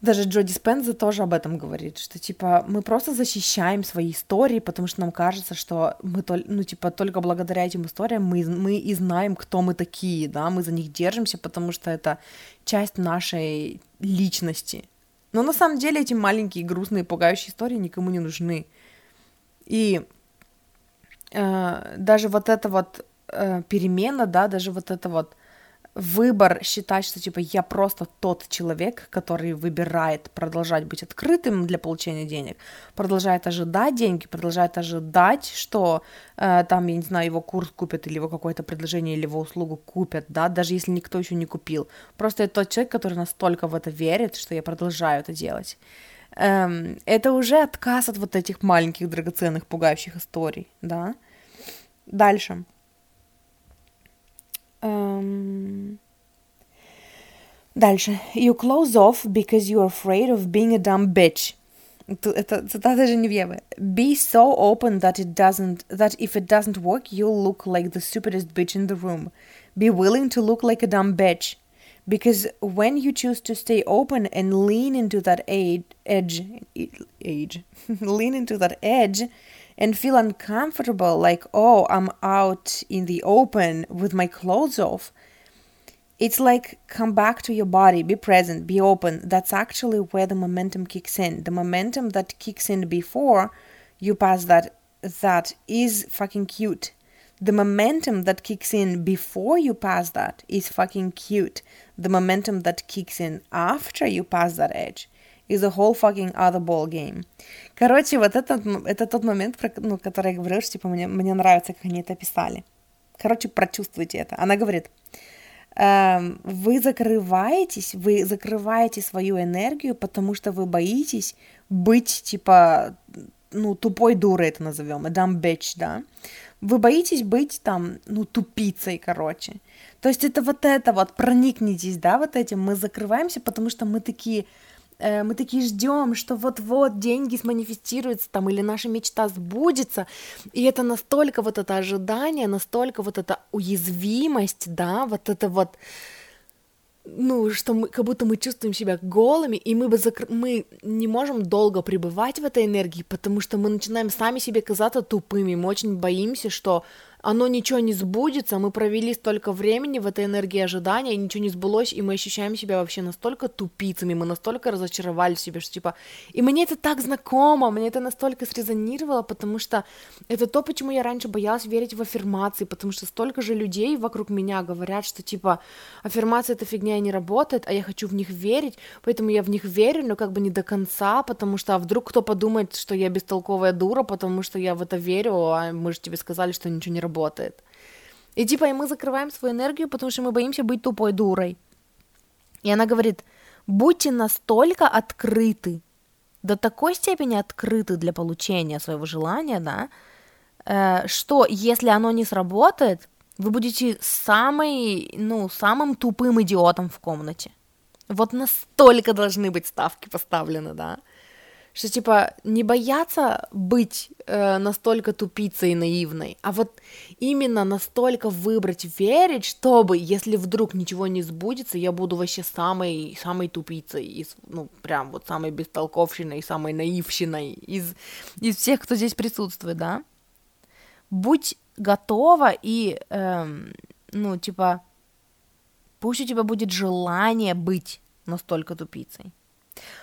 даже Джо Диспенза тоже об этом говорит, что, типа, мы просто защищаем свои истории, потому что нам кажется, что мы, тол- ну, типа, только благодаря этим историям мы, мы и знаем, кто мы такие, да, мы за них держимся, потому что это часть нашей личности. Но на самом деле эти маленькие, грустные, пугающие истории никому не нужны. И э, даже вот эта вот э, перемена, да, даже вот это вот выбор считать, что типа я просто тот человек, который выбирает продолжать быть открытым для получения денег, продолжает ожидать деньги, продолжает ожидать, что э, там, я не знаю, его курс купят или его какое-то предложение или его услугу купят, да, даже если никто еще не купил. Просто это тот человек, который настолько в это верит, что я продолжаю это делать. Эм, это уже отказ от вот этих маленьких драгоценных пугающих историй, да. Дальше. Um, дальше. You close off because you're afraid of being a dumb bitch. Это цитата Женевьевы. Be so open that it doesn't that if it doesn't work, you'll look like the stupidest bitch in the room. Be willing to look like a dumb bitch. Because when you choose to stay open and lean into that age, edge, age, lean into that edge, and feel uncomfortable, like, oh, I'm out in the open with my clothes off, it's like come back to your body, be present, be open. That's actually where the momentum kicks in. The momentum that kicks in before you pass that that is fucking cute. The momentum that kicks in before you pass that is fucking cute. The momentum that kicks in after you pass that edge is a whole fucking other ball game. Короче, вот это, это тот момент, про, ну, который я говорила, что типа мне, мне нравится, как они это писали. Короче, прочувствуйте это. Она говорит, эм, вы закрываетесь, вы закрываете свою энергию, потому что вы боитесь быть, типа, ну, тупой дурой это назовем, dumb bitch, да. Вы боитесь быть там, ну, тупицей, короче. То есть это вот это вот, проникнитесь, да, вот этим. Мы закрываемся, потому что мы такие, Э, мы такие ждем, что вот-вот деньги сманифестируются там, или наша мечта сбудется, и это настолько вот это ожидание, настолько вот эта уязвимость, да, вот это вот, ну, что мы, как будто мы чувствуем себя голыми, и мы, бы закр... мы не можем долго пребывать в этой энергии, потому что мы начинаем сами себе казаться тупыми, мы очень боимся, что оно ничего не сбудется, мы провели столько времени в этой энергии ожидания, и ничего не сбылось, и мы ощущаем себя вообще настолько тупицами, мы настолько разочаровали в себе, что типа... И мне это так знакомо, мне это настолько срезонировало, потому что это то, почему я раньше боялась верить в аффирмации, потому что столько же людей вокруг меня говорят, что типа аффирмация это фигня и не работает, а я хочу в них верить, поэтому я в них верю, но как бы не до конца, потому что а вдруг кто подумает, что я бестолковая дура, потому что я в это верю, а мы же тебе сказали, что ничего не работает работает. И типа, и мы закрываем свою энергию, потому что мы боимся быть тупой дурой. И она говорит, будьте настолько открыты, до такой степени открыты для получения своего желания, да, э, что если оно не сработает, вы будете самый, ну, самым тупым идиотом в комнате. Вот настолько должны быть ставки поставлены, да что типа не бояться быть э, настолько тупицей и наивной, а вот именно настолько выбрать верить, чтобы, если вдруг ничего не сбудется, я буду вообще самой, самой тупицей, из, ну, прям вот самой бестолковщиной, самой наивщиной из, из всех, кто здесь присутствует, да? Будь готова и, эм, ну, типа, пусть у тебя будет желание быть настолько тупицей.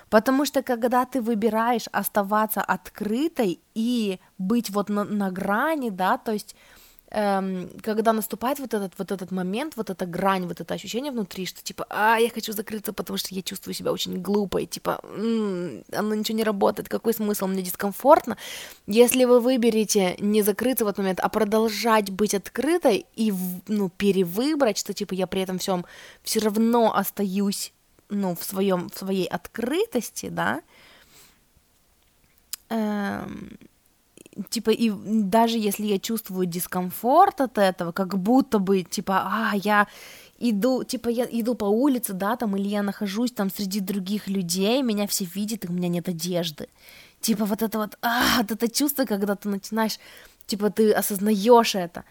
Потому что когда ты выбираешь оставаться открытой и быть вот на, на грани, да, то есть эм, когда наступает вот этот вот этот момент, вот эта грань, вот это ощущение внутри, что типа, а, я хочу закрыться, потому что я чувствую себя очень глупой, типа, м-м, оно ничего не работает, какой смысл, мне дискомфортно. Если вы выберете не закрыться в этот момент, а продолжать быть открытой и, ну, перевыбрать, что типа я при этом всем все равно остаюсь ну, в, своем, в своей открытости, да, эм, типа, и даже если я чувствую дискомфорт от этого, как будто бы, типа, а, я иду, типа, я иду по улице, да, там, или я нахожусь там среди других людей, меня все видят, и у меня нет одежды. Типа вот это вот, а, вот это чувство, когда ты начинаешь, типа ты осознаешь это.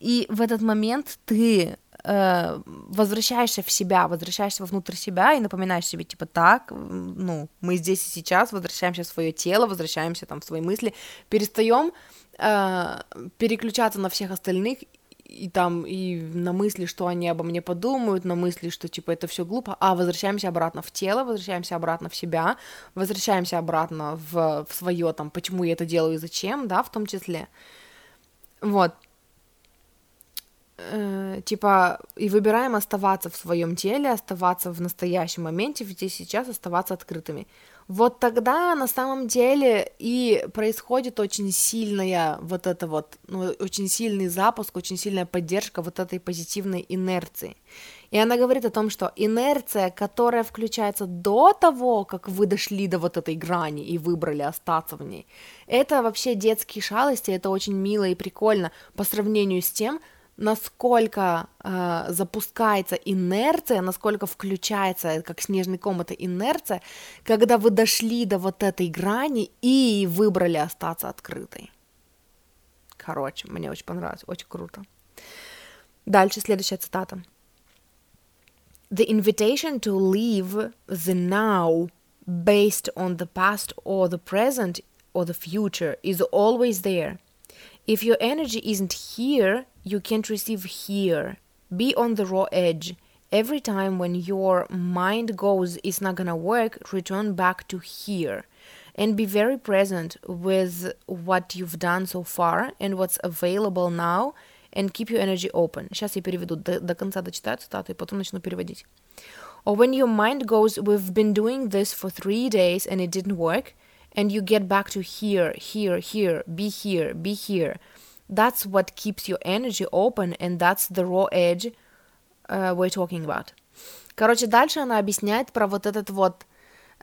И в этот момент ты э, возвращаешься в себя, возвращаешься внутрь себя и напоминаешь себе, типа, так, ну, мы здесь и сейчас, возвращаемся в свое тело, возвращаемся там в свои мысли, перестаем э, переключаться на всех остальных и там и на мысли, что они обо мне подумают, на мысли, что типа это все глупо, а возвращаемся обратно в тело, возвращаемся обратно в себя, возвращаемся обратно в, в свое там, почему я это делаю и зачем, да, в том числе. Вот. Э, типа, и выбираем оставаться в своем теле, оставаться в настоящем моменте, здесь сейчас, оставаться открытыми вот тогда на самом деле и происходит очень сильная вот это вот, ну, очень сильный запуск, очень сильная поддержка вот этой позитивной инерции. И она говорит о том, что инерция, которая включается до того, как вы дошли до вот этой грани и выбрали остаться в ней, это вообще детские шалости, это очень мило и прикольно по сравнению с тем, насколько э, запускается инерция, насколько включается, как снежный ком, эта инерция, когда вы дошли до вот этой грани и выбрали остаться открытой. Короче, мне очень понравилось, очень круто. Дальше следующая цитата. The invitation to leave the now based on the past or the present or the future is always there. If your energy isn't here, you can't receive here. Be on the raw edge. Every time when your mind goes, it's not gonna work, return back to here. And be very present with what you've done so far and what's available now, and keep your energy open. Сейчас я переведу до, до конца дочитаю цитату и потом начну переводить. Or when your mind goes, we've been doing this for three days and it didn't work, and you get back to here, here, here, be here, be here. That's what keeps your energy open, and that's the raw edge uh, we're talking about. Короче, дальше она объясняет про вот этот вот,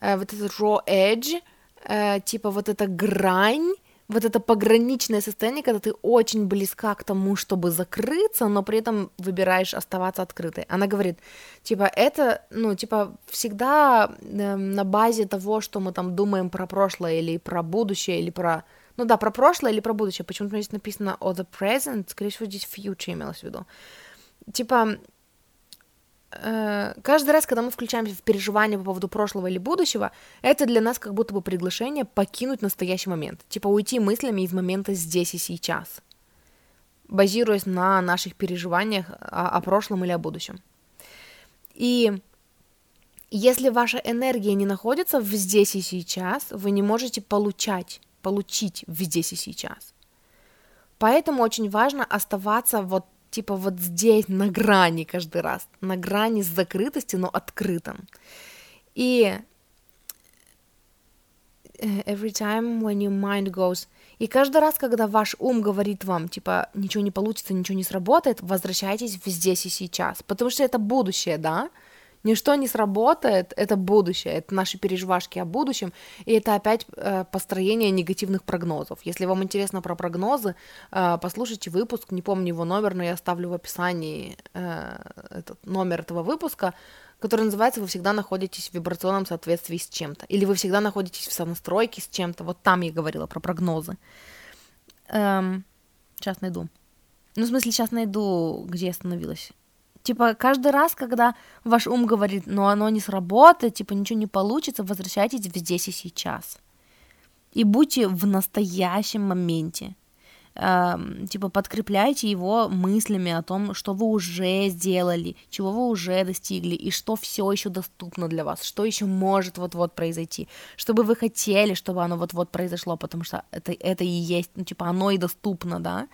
uh, вот этот raw edge, uh, типа вот эта грань, вот это пограничное состояние, когда ты очень близка к тому, чтобы закрыться, но при этом выбираешь оставаться открытой. Она говорит, типа, это, ну, типа, всегда э, на базе того, что мы там думаем про прошлое или про будущее, или про, ну да, про прошлое или про будущее. Почему-то здесь написано о the present, скорее всего, здесь future имелось в виду. Типа, каждый раз, когда мы включаемся в переживание по поводу прошлого или будущего, это для нас как будто бы приглашение покинуть настоящий момент, типа уйти мыслями из момента здесь и сейчас, базируясь на наших переживаниях о, о прошлом или о будущем. И если ваша энергия не находится в здесь и сейчас, вы не можете получать, получить в здесь и сейчас. Поэтому очень важно оставаться вот типа вот здесь, на грани каждый раз, на грани с закрытости, но открытым. И э, every time when your mind goes, и каждый раз, когда ваш ум говорит вам, типа, ничего не получится, ничего не сработает, возвращайтесь в здесь и сейчас, потому что это будущее, да, Ничто не сработает, это будущее, это наши переживашки о будущем, и это опять э, построение негативных прогнозов. Если вам интересно про прогнозы, э, послушайте выпуск, не помню его номер, но я оставлю в описании э, этот номер этого выпуска, который называется «Вы всегда находитесь в вибрационном соответствии с чем-то», или «Вы всегда находитесь в сонастройке с чем-то». Вот там я говорила про прогнозы. Эм, сейчас найду. Ну, в смысле, сейчас найду, где я остановилась. Типа, каждый раз, когда ваш ум говорит, но оно не сработает, типа, ничего не получится, возвращайтесь в здесь и сейчас. И будьте в настоящем моменте. Эм, типа, подкрепляйте его мыслями о том, что вы уже сделали, чего вы уже достигли, и что все еще доступно для вас, что еще может вот-вот произойти, чтобы вы хотели, чтобы оно вот-вот произошло, потому что это, это и есть, ну, типа, оно и доступно, да.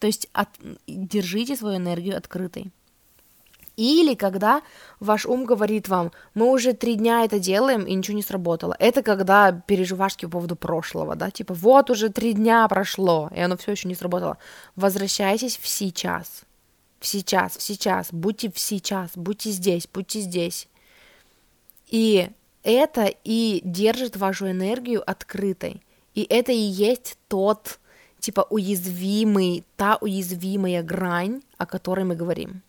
То есть от, держите свою энергию открытой. Или когда ваш ум говорит вам, мы уже три дня это делаем, и ничего не сработало. Это когда переживашки по поводу прошлого, да, типа вот уже три дня прошло, и оно все еще не сработало. Возвращайтесь в сейчас. В сейчас, в сейчас, будьте в сейчас, будьте здесь, будьте здесь. И это и держит вашу энергию открытой. И это и есть тот, типа, уязвимый, та уязвимая грань, о которой мы говорим.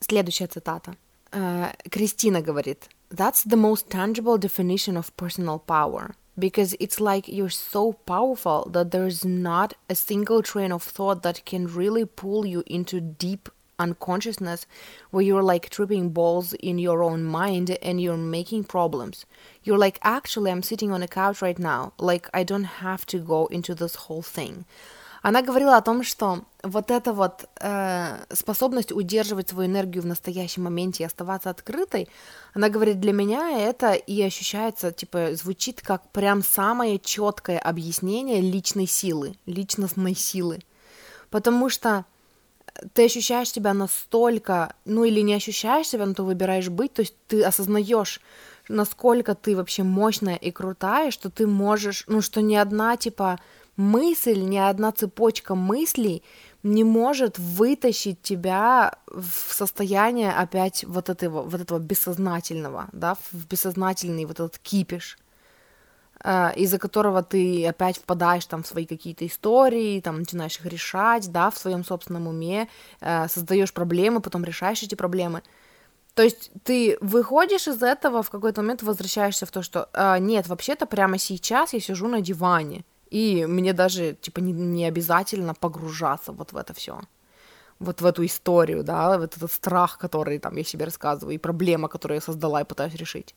Следующая цитата. Uh, Кристина говорит, That's the most tangible definition of personal power. because it's like you're so powerful that there's not a single train of thought that can really pull you into deep unconsciousness where you're like tripping balls in your own mind and you're making problems. You're like, actually, I'm sitting on a couch right now. Like, I don't have to go into this whole thing. Она говорила о том, что вот эта вот э, способность удерживать свою энергию в настоящем моменте и оставаться открытой, она говорит, для меня это и ощущается, типа, звучит как прям самое четкое объяснение личной силы, личностной силы. Потому что ты ощущаешь себя настолько, ну или не ощущаешь себя, но ты выбираешь быть, то есть ты осознаешь, насколько ты вообще мощная и крутая, что ты можешь, ну что ни одна типа мысль, ни одна цепочка мыслей не может вытащить тебя в состояние опять вот этого, вот этого бессознательного, да, в бессознательный вот этот кипиш. Э, из-за которого ты опять впадаешь там в свои какие-то истории, там начинаешь их решать, да, в своем собственном уме, э, создаешь проблемы, потом решаешь эти проблемы. То есть ты выходишь из этого, в какой-то момент возвращаешься в то, что э, нет, вообще-то прямо сейчас я сижу на диване, и мне даже типа не, не обязательно погружаться вот в это все вот в эту историю, да, вот этот страх, который там я себе рассказываю, и проблема, которую я создала и пытаюсь решить.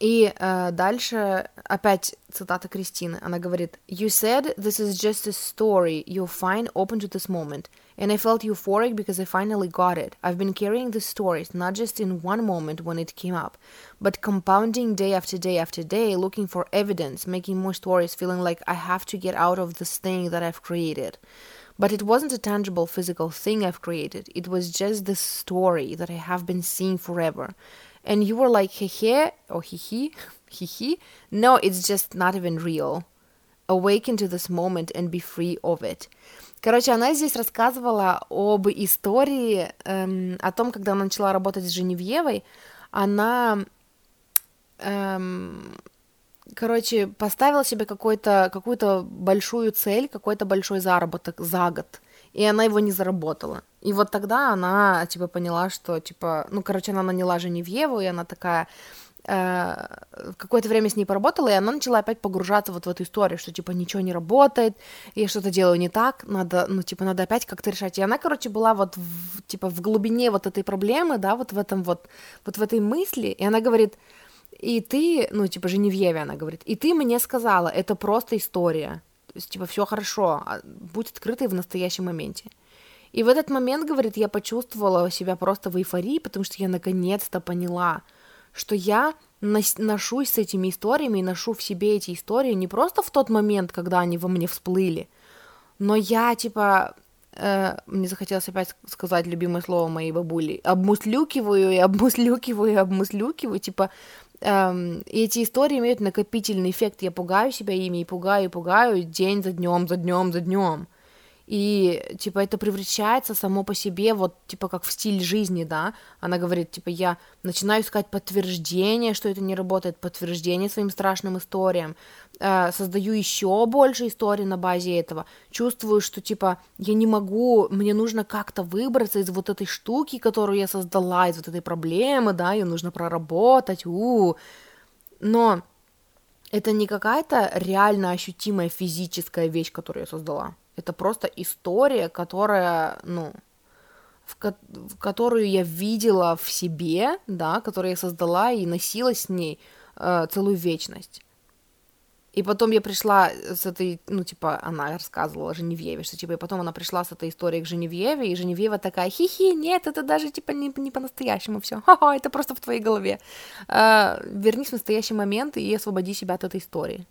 И э, дальше опять цитата Кристины. Она говорит, You said this is just a story you'll find open to this moment. And I felt euphoric because I finally got it. I've been carrying the stories not just in one moment when it came up, but compounding day after day after day, looking for evidence, making more stories, feeling like I have to get out of this thing that I've created. But it wasn't a tangible physical thing I've created. It was just this story that I have been seeing forever And you were like hehe or hihi hihi no it's just not even real. Awaken to this moment and be free of it. Короче, она здесь рассказывала об истории, эм, о том, когда она начала работать с Женевьевой, она, эм, короче, поставила себе какую-то большую цель, какой-то большой заработок за год и она его не заработала. И вот тогда она, типа, поняла, что, типа, ну, короче, она наняла Женевьеву, и она такая, э, какое-то время с ней поработала, и она начала опять погружаться вот в эту историю, что, типа, ничего не работает, я что-то делаю не так, надо, ну, типа, надо опять как-то решать. И она, короче, была вот, в, типа, в глубине вот этой проблемы, да, вот в этом вот, вот в этой мысли, и она говорит, и ты, ну, типа, Женевьеве она говорит, и ты мне сказала, это просто история, типа, все хорошо, а, будь открытой в настоящем моменте. И в этот момент, говорит, я почувствовала себя просто в эйфории, потому что я наконец-то поняла, что я ношусь с этими историями и ношу в себе эти истории не просто в тот момент, когда они во мне всплыли, но я, типа, э, мне захотелось опять сказать любимое слово моей бабули, обмуслюкиваю и обмуслюкиваю и обмуслюкиваю, типа, Эм, и эти истории имеют накопительный эффект. Я пугаю себя ими и пугаю, и пугаю день за днем, за днем, за днем и, типа, это превращается само по себе, вот, типа, как в стиль жизни, да, она говорит, типа, я начинаю искать подтверждение, что это не работает, подтверждение своим страшным историям, э, создаю еще больше историй на базе этого, чувствую, что, типа, я не могу, мне нужно как-то выбраться из вот этой штуки, которую я создала, из вот этой проблемы, да, ее нужно проработать, -у. но это не какая-то реально ощутимая физическая вещь, которую я создала. Это просто история, которая, ну, в, ко- в которую я видела в себе, да, которую я создала и носила с ней э, целую вечность. И потом я пришла с этой, ну, типа, она рассказывала Женевьеве, что, типа, и потом она пришла с этой историей к Женевьеве, и Женевьева такая, хи-хи, нет, это даже, типа, не, не по-настоящему все, ха-ха, это просто в твоей голове. Э, вернись в настоящий момент и освободи себя от этой истории.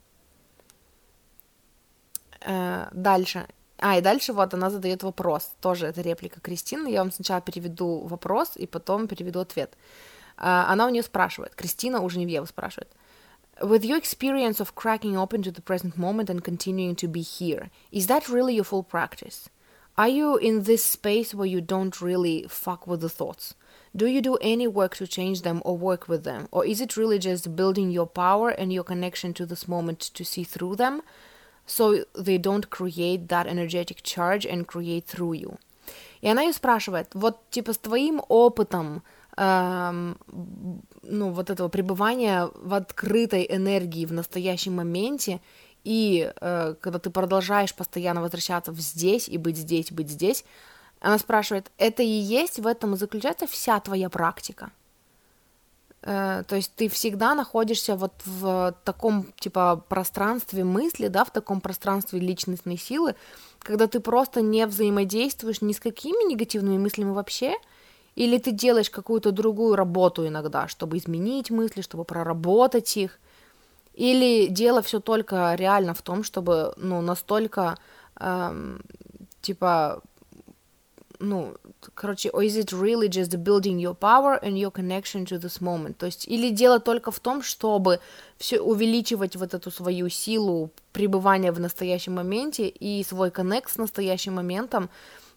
Э, дальше. А, и дальше вот она задает вопрос. Тоже это реплика Кристины. Я вам сначала переведу вопрос и потом переведу ответ. Uh, она у нее спрашивает, Кристина у Женевьевы спрашивает. With your experience of cracking open to the present moment and continuing to be here, is that really your full practice? Are you in this space where you don't really fuck with the thoughts? Do you do any work to change them or work with them? Or is it really just building your power and your connection to this moment to see through them? So they don't create that energetic charge and create through you. И она ее спрашивает, вот типа с твоим опытом эм, ну, вот этого пребывания в открытой энергии в настоящем моменте, и э, когда ты продолжаешь постоянно возвращаться в здесь и быть здесь, быть здесь, она спрашивает, это и есть, в этом и заключается вся твоя практика? Э, то есть ты всегда находишься вот в таком, типа, пространстве мысли, да, в таком пространстве личностной силы, когда ты просто не взаимодействуешь ни с какими негативными мыслями вообще, или ты делаешь какую-то другую работу иногда, чтобы изменить мысли, чтобы проработать их, или дело все только реально в том, чтобы, ну, настолько, эм, типа, ну, короче, or is it really just building your power and your connection to this moment? То есть, или дело только в том, чтобы все увеличивать вот эту свою силу пребывания в настоящем моменте и свой коннект с настоящим моментом,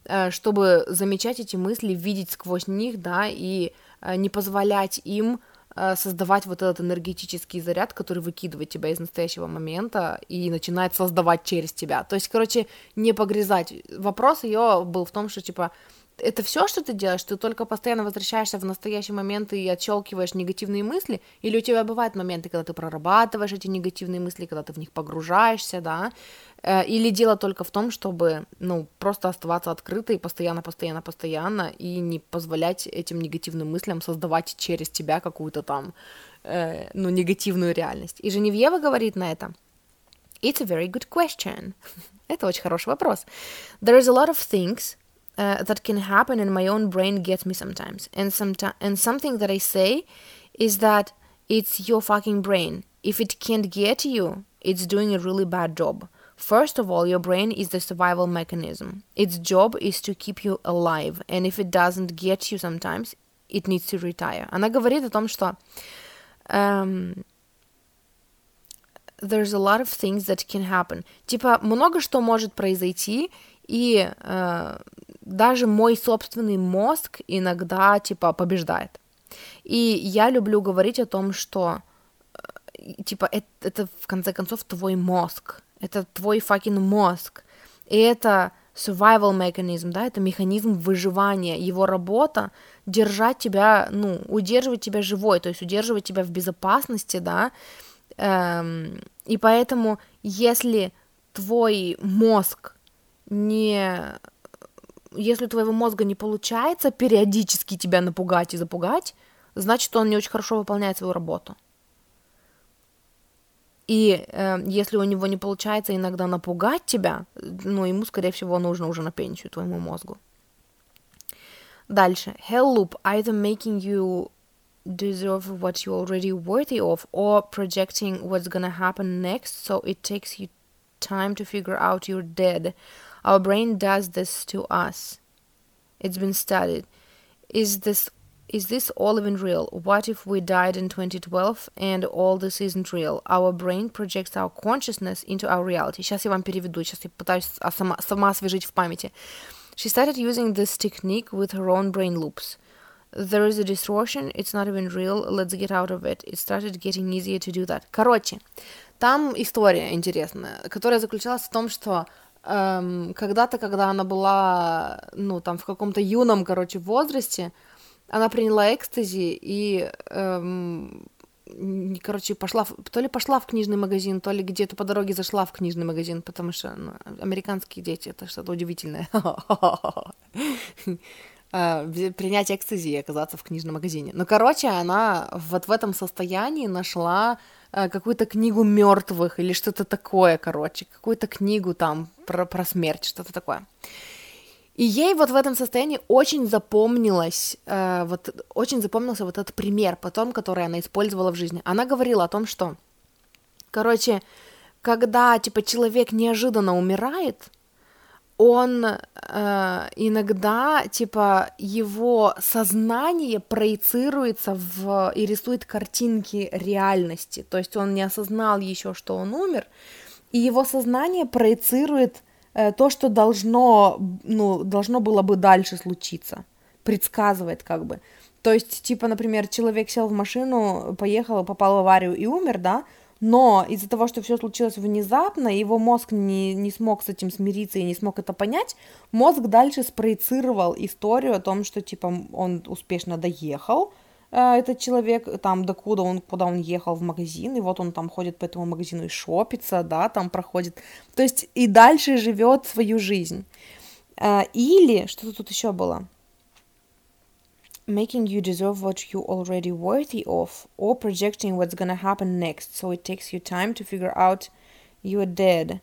э, чтобы замечать эти мысли, видеть сквозь них, да, и э, не позволять им создавать вот этот энергетический заряд, который выкидывает тебя из настоящего момента и начинает создавать через тебя. То есть, короче, не погрязать. Вопрос ее был в том, что, типа, это все, что ты делаешь, ты только постоянно возвращаешься в настоящий момент и отщелкиваешь негативные мысли, или у тебя бывают моменты, когда ты прорабатываешь эти негативные мысли, когда ты в них погружаешься, да, э, или дело только в том, чтобы, ну, просто оставаться открытой постоянно, постоянно, постоянно, и не позволять этим негативным мыслям создавать через тебя какую-то там, э, ну, негативную реальность. И Женевьева говорит на это, it's a very good question. это очень хороший вопрос. There is a lot of things uh, that can happen and my own brain gets me sometimes and sometimes and something that i say is that it's your fucking brain if it can't get you it's doing a really bad job first of all your brain is the survival mechanism its job is to keep you alive and if it doesn't get you sometimes it needs to retire она говорит о том что um, there's a lot of things that can happen. Типа, много что может произойти, и э, даже мой собственный мозг иногда, типа, побеждает. И я люблю говорить о том, что, э, типа, это, это в конце концов твой мозг, это твой fucking мозг, и это survival mechanism, да, это механизм выживания, его работа держать тебя, ну, удерживать тебя живой, то есть удерживать тебя в безопасности, да, эм, и поэтому, если твой мозг не если у твоего мозга не получается периодически тебя напугать и запугать, значит, он не очень хорошо выполняет свою работу. И э, если у него не получается иногда напугать тебя, ну, ему, скорее всего, нужно уже на пенсию твоему мозгу. Дальше. Hell loop either making you deserve what you're already worthy of or projecting what's gonna happen next so it takes you time to figure out you're dead Our brain does this to us. It's been studied. Is this is this all even real? What if we died in 2012 and all this isn't real? Our brain projects our consciousness into our reality. Сейчас я вам переведу, сейчас я пытаюсь сама, сама освежить в памяти. She started using this technique with her own brain loops. There is a distortion, it's not even real, let's get out of it. It started getting easier to do that. Короче, там история интересная, которая заключалась в том, что эм, когда-то, когда она была, ну, там, в каком-то юном, короче, возрасте, она приняла экстази и, эм, короче, пошла, в, то ли пошла в книжный магазин, то ли где-то по дороге зашла в книжный магазин, потому что ну, американские дети — это что-то удивительное. А, принять экстази и оказаться в книжном магазине. Ну, короче, она вот в этом состоянии нашла какую-то книгу мертвых или что-то такое, короче, какую-то книгу там про, про смерть, что-то такое. И ей вот в этом состоянии очень запомнилось, э, вот очень запомнился вот этот пример потом, который она использовала в жизни. Она говорила о том, что, короче, когда типа человек неожиданно умирает, он э, иногда, типа, его сознание проецируется в и рисует картинки реальности. То есть он не осознал еще, что он умер, и его сознание проецирует э, то, что должно, ну, должно было бы дальше случиться, предсказывает как бы. То есть, типа, например, человек сел в машину, поехал, попал в аварию и умер, да, но из-за того, что все случилось внезапно, его мозг не, не смог с этим смириться и не смог это понять, мозг дальше спроецировал историю о том, что, типа, он успешно доехал, э, этот человек, там, докуда он, куда он ехал в магазин, и вот он там ходит по этому магазину и шопится, да, там проходит, то есть и дальше живет свою жизнь. Э, или, что тут еще было? Making you deserve what you already worthy of or projecting what's gonna happen next. So it takes you time to figure out you're dead.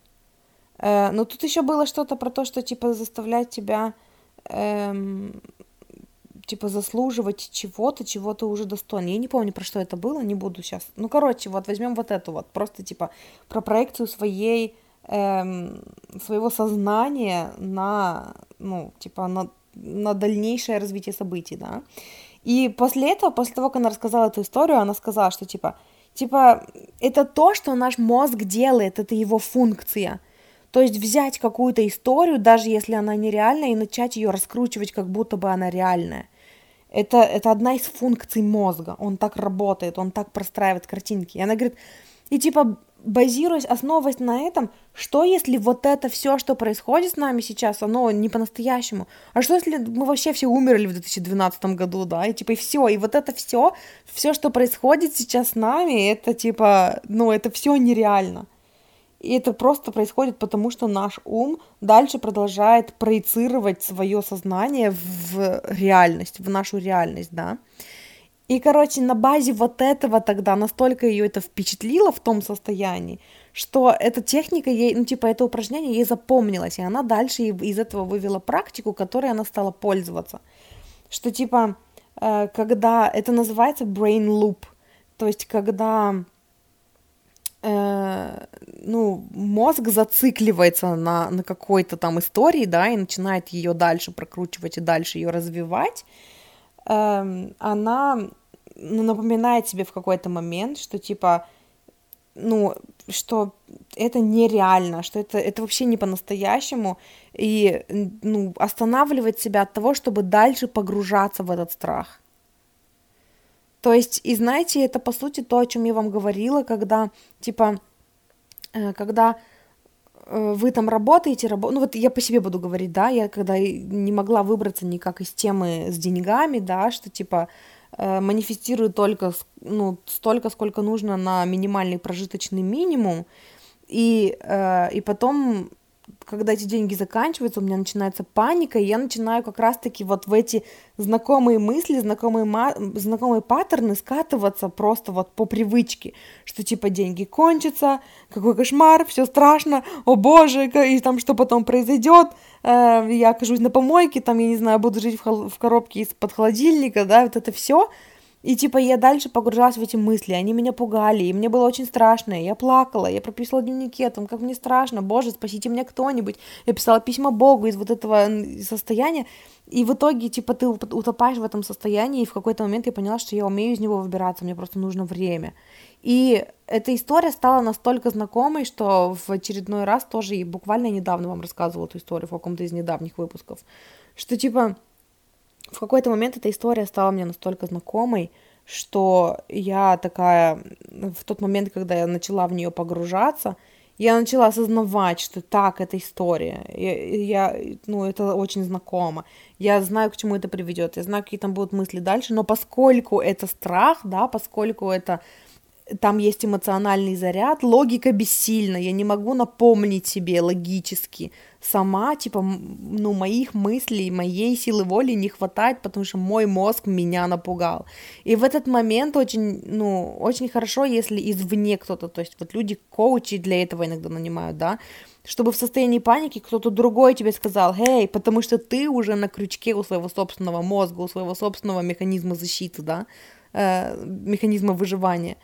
Uh, но тут еще было что-то про то что типа заставлять тебя эм, типа заслуживать чего-то чего то уже достоин. Я не помню про что это было не буду сейчас ну короче вот возьмем вот эту вот просто типа про проекцию своей эм, своего сознания на ну типа на на дальнейшее развитие событий, да. И после этого, после того, как она рассказала эту историю, она сказала, что типа, типа, это то, что наш мозг делает, это его функция. То есть взять какую-то историю, даже если она нереальная, и начать ее раскручивать, как будто бы она реальная. Это, это одна из функций мозга. Он так работает, он так простраивает картинки. И она говорит, и типа базируясь, основываясь на этом, что если вот это все, что происходит с нами сейчас, оно не по-настоящему? А что если мы вообще все умерли в 2012 году, да, и типа и все, и вот это все, все, что происходит сейчас с нами, это типа, ну, это все нереально. И это просто происходит потому, что наш ум дальше продолжает проецировать свое сознание в реальность, в нашу реальность, да. И, короче, на базе вот этого тогда настолько ее это впечатлило в том состоянии, что эта техника ей, ну, типа, это упражнение ей запомнилось, и она дальше из этого вывела практику, которой она стала пользоваться. Что, типа, э, когда это называется brain loop, то есть, когда э, ну, мозг зацикливается на, на какой-то там истории, да, и начинает ее дальше прокручивать и дальше ее развивать, эм, она ну, напоминает себе в какой-то момент, что типа, ну, что это нереально, что это, это вообще не по-настоящему, и ну, останавливает себя от того, чтобы дальше погружаться в этот страх. То есть, и знаете, это по сути то, о чем я вам говорила, когда, типа, э, когда вы там работаете, раб... ну вот я по себе буду говорить, да, я когда не могла выбраться никак из темы с деньгами, да, что типа э, манифестирую только ну, столько, сколько нужно на минимальный прожиточный минимум, и, э, и потом когда эти деньги заканчиваются, у меня начинается паника, и я начинаю как раз-таки вот в эти знакомые мысли, знакомые, ма- знакомые паттерны скатываться просто вот по привычке, что типа деньги кончатся, какой кошмар, все страшно, о боже, и там что потом произойдет, э, я окажусь на помойке, там, я не знаю, буду жить в, хол- в коробке из-под холодильника, да, вот это все, и типа я дальше погружалась в эти мысли, они меня пугали, и мне было очень страшно, я плакала, я прописывала дневники о том, как мне страшно, боже, спасите меня кто-нибудь. Я писала письма Богу из вот этого состояния, и в итоге, типа, ты утопаешь в этом состоянии, и в какой-то момент я поняла, что я умею из него выбираться, мне просто нужно время. И эта история стала настолько знакомой, что в очередной раз тоже, и буквально недавно вам рассказывала эту историю в каком-то из недавних выпусков, что, типа, в какой-то момент эта история стала мне настолько знакомой, что я такая, в тот момент, когда я начала в нее погружаться, я начала осознавать, что так, это история. Я, я, ну, это очень знакомо. Я знаю, к чему это приведет. Я знаю, какие там будут мысли дальше. Но поскольку это страх, да, поскольку это там есть эмоциональный заряд, логика бессильна, я не могу напомнить себе логически сама, типа, ну, моих мыслей, моей силы воли не хватает, потому что мой мозг меня напугал. И в этот момент очень, ну, очень хорошо, если извне кто-то, то есть вот люди, коучи для этого иногда нанимают, да, чтобы в состоянии паники кто-то другой тебе сказал, эй, потому что ты уже на крючке у своего собственного мозга, у своего собственного механизма защиты, да, э, механизма выживания.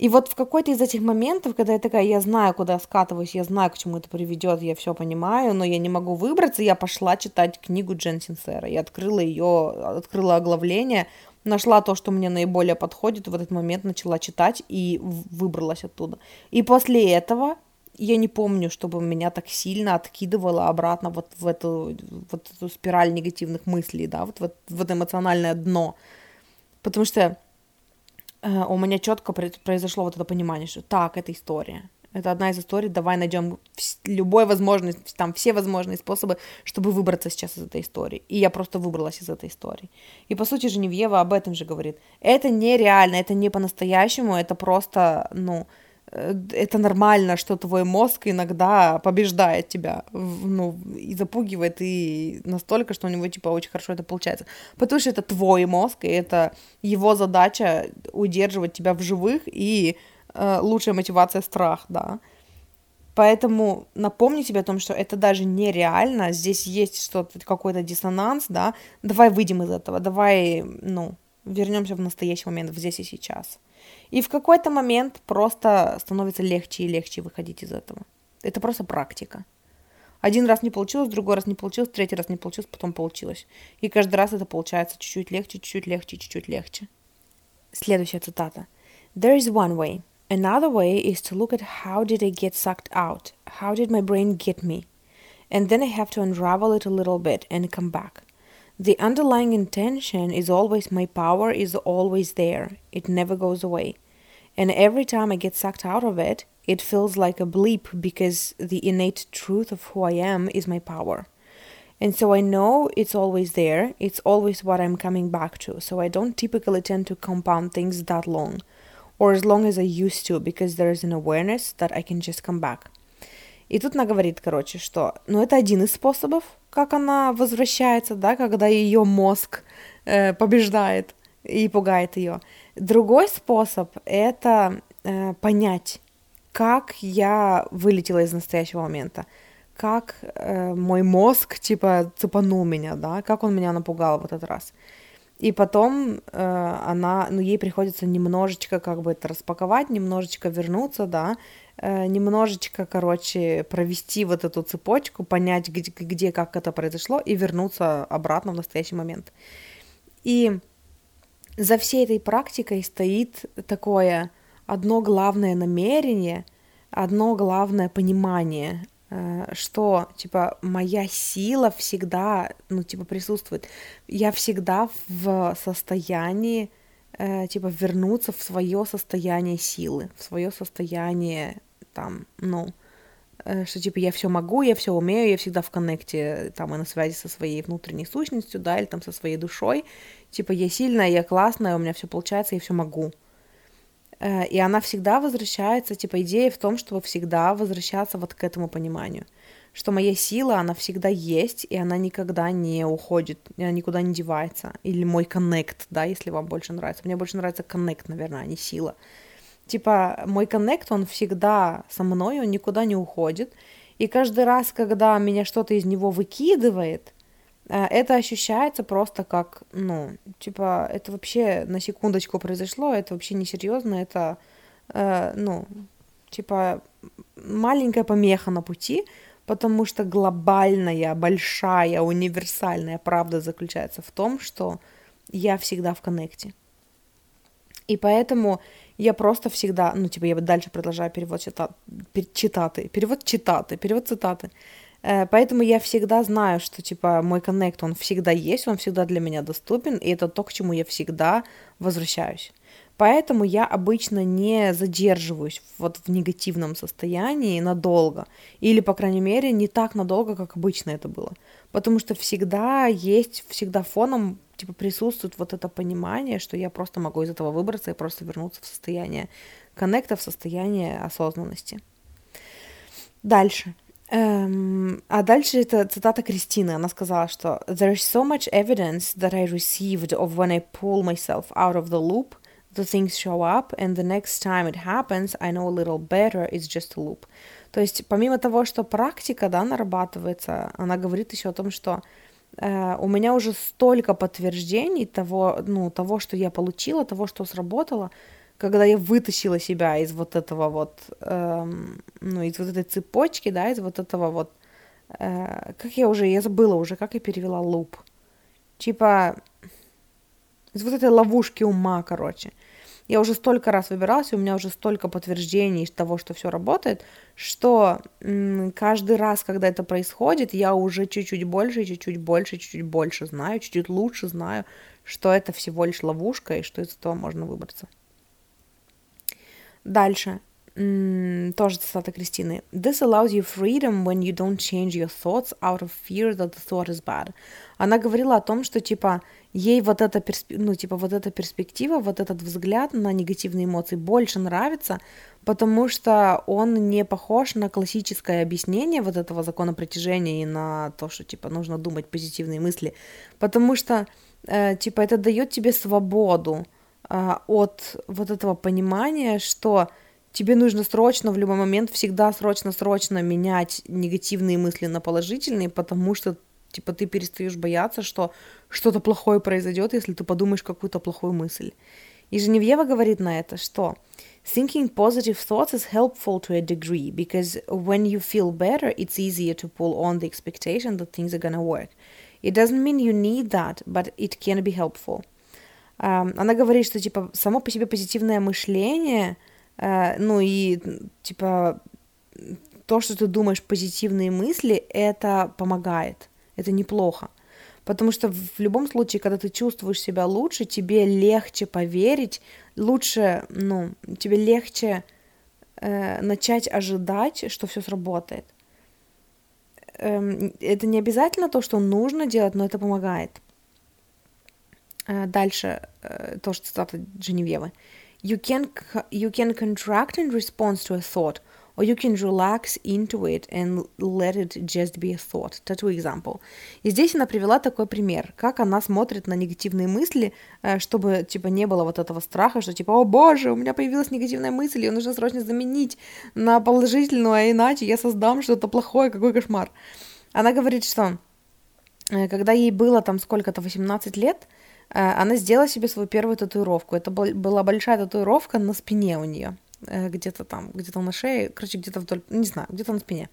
И вот в какой-то из этих моментов, когда я такая, я знаю, куда скатываюсь, я знаю, к чему это приведет, я все понимаю, но я не могу выбраться, я пошла читать книгу Джен Синсера. Я открыла ее, открыла оглавление, нашла то, что мне наиболее подходит, в этот момент начала читать и выбралась оттуда. И после этого я не помню, чтобы меня так сильно откидывало обратно вот в эту, вот эту спираль негативных мыслей, да, вот в, в это эмоциональное дно. Потому что у меня четко произошло вот это понимание, что так, это история. Это одна из историй, давай найдем любой возможный, там все возможные способы, чтобы выбраться сейчас из этой истории. И я просто выбралась из этой истории. И по сути Женевьева об этом же говорит. Это нереально, это не по-настоящему, это просто, ну, э, это нормально, что твой мозг иногда побеждает тебя, ну, и запугивает, и настолько, что у него, типа, очень хорошо это получается. Потому что это твой мозг, и это его задача удерживать тебя в живых и э, лучшая мотивация страх, да. Поэтому напомни себе о том, что это даже нереально, здесь есть что-то, какой-то диссонанс, да, давай выйдем из этого, давай, ну, вернемся в настоящий момент, в здесь и сейчас. И в какой-то момент просто становится легче и легче выходить из этого. Это просто практика. Один раз не получилось, другой раз не получилось, третий раз не получилось, потом получилось. И каждый раз это получается чуть-чуть легче, чуть-чуть легче, чуть-чуть легче. Следующая цитата. There is one way. Another way is to look at how did I get sucked out? How did my brain get me? And then I have to unravel it a little bit and come back. The underlying intention is always my power is always there. It never goes away. And every time I get sucked out of it, it feels like a bleep because the innate truth of who I am is my power. And so I know it's always there, it's always what I'm coming back to. So I don't typically tend to compound things that long or as long as I used to, because there is an awareness that I can just come back. И тут она говорит, короче, что, ну, это один из способов, как она возвращается, да, когда ее мозг э, побеждает и пугает ее. Другой способ — это э, понять, как я вылетела из настоящего момента, как э, мой мозг, типа, цепанул меня, да, как он меня напугал в этот раз. И потом э, она, ну, ей приходится немножечко как бы это распаковать, немножечко вернуться, да, немножечко, короче, провести вот эту цепочку, понять, где, где, как это произошло, и вернуться обратно в настоящий момент. И за всей этой практикой стоит такое одно главное намерение, одно главное понимание Э, что, типа, моя сила всегда, ну, типа, присутствует. Я всегда в состоянии, э, типа, вернуться в свое состояние силы, в свое состояние, там, ну, э, что, типа, я все могу, я все умею, я всегда в коннекте, там, и на связи со своей внутренней сущностью, да, или там со своей душой. Типа, я сильная, я классная, у меня все получается, я все могу. Э, и она всегда возвращается, типа идея в том, чтобы всегда возвращаться вот к этому пониманию, что моя сила, она всегда есть, и она никогда не уходит, она никуда не девается. Или мой коннект, да, если вам больше нравится. Мне больше нравится коннект, наверное, а не сила. Типа мой коннект, он всегда со мной, он никуда не уходит. И каждый раз, когда меня что-то из него выкидывает, Э, это ощущается просто как, ну, типа, это вообще на секундочку произошло, это вообще несерьезно, это, э, ну, типа, маленькая помеха на пути, потому что глобальная, большая, универсальная правда заключается в том, что я всегда в коннекте. И поэтому я просто всегда, ну, типа, я дальше продолжаю перевод читаты, читаты, перевод читаты, перевод цитаты. Э, поэтому я всегда знаю, что, типа, мой коннект, он всегда есть, он всегда для меня доступен, и это то, к чему я всегда возвращаюсь. Поэтому я обычно не задерживаюсь вот в негативном состоянии надолго. Или, по крайней мере, не так надолго, как обычно это было. Потому что всегда есть, всегда фоном типа присутствует вот это понимание, что я просто могу из этого выбраться и просто вернуться в состояние коннекта, в состояние осознанности. Дальше. Um, а дальше это цитата Кристины. Она сказала, что «There is so much evidence that I received of when I pull myself out of the loop, the things show up, and the next time it happens, I know a little better, it's just a loop». То есть помимо того, что практика, да, нарабатывается, она говорит еще о том, что э, у меня уже столько подтверждений того, ну, того, что я получила, того, что сработало, когда я вытащила себя из вот этого вот, эм, ну, из вот этой цепочки, да, из вот этого вот, э, как я уже, я забыла уже, как я перевела луп. Типа, из вот этой ловушки ума, короче. Я уже столько раз выбиралась, и у меня уже столько подтверждений того, что все работает, что м- каждый раз, когда это происходит, я уже чуть-чуть больше, чуть-чуть больше, чуть-чуть больше знаю, чуть-чуть лучше знаю, что это всего лишь ловушка и что из этого можно выбраться. Дальше. Тоже цитата Кристины. This allows you freedom when you don't change your thoughts out of fear that the thought is bad. Она говорила о том, что, типа, ей вот эта, персп... ну, типа, вот эта перспектива, вот этот взгляд на негативные эмоции больше нравится, потому что он не похож на классическое объяснение вот этого закона притяжения и на то, что, типа, нужно думать позитивные мысли, потому что, э, типа, это дает тебе свободу э, от вот этого понимания, что тебе нужно срочно в любой момент, всегда срочно-срочно менять негативные мысли на положительные, потому что, типа, ты перестаешь бояться, что что-то плохое произойдет, если ты подумаешь какую-то плохую мысль. И Женевьева говорит на это, что thinking positive thoughts is helpful to a degree, because when you feel better, it's easier to pull on the expectation that things are gonna work. It doesn't mean you need that, but it can be helpful. Um, она говорит, что, типа, само по себе позитивное мышление — Э, ну и типа то, что ты думаешь позитивные мысли, это помогает, это неплохо. Потому что в любом случае, когда ты чувствуешь себя лучше, тебе легче поверить, лучше, ну, тебе легче э, начать ожидать, что все сработает. Эм, это не обязательно то, что нужно делать, но это помогает. Э, дальше э, тоже цитата Дженевьевы. You can, you can contract in response to a thought, or you can relax into it and let it just be a thought. Tattoo example. И здесь она привела такой пример, как она смотрит на негативные мысли, э, чтобы, типа, не было вот этого страха, что, типа, о боже, у меня появилась негативная мысль, ее нужно срочно заменить на положительную, а иначе я создам что-то плохое, какой кошмар. Она говорит, что э, когда ей было там сколько-то, 18 лет, Э, она сделала себе свою первую татуировку. Это была большая татуировка на спине у нее. Э, где-то там, где-то на шее, короче, где-то вдоль, не знаю, где-то на спине.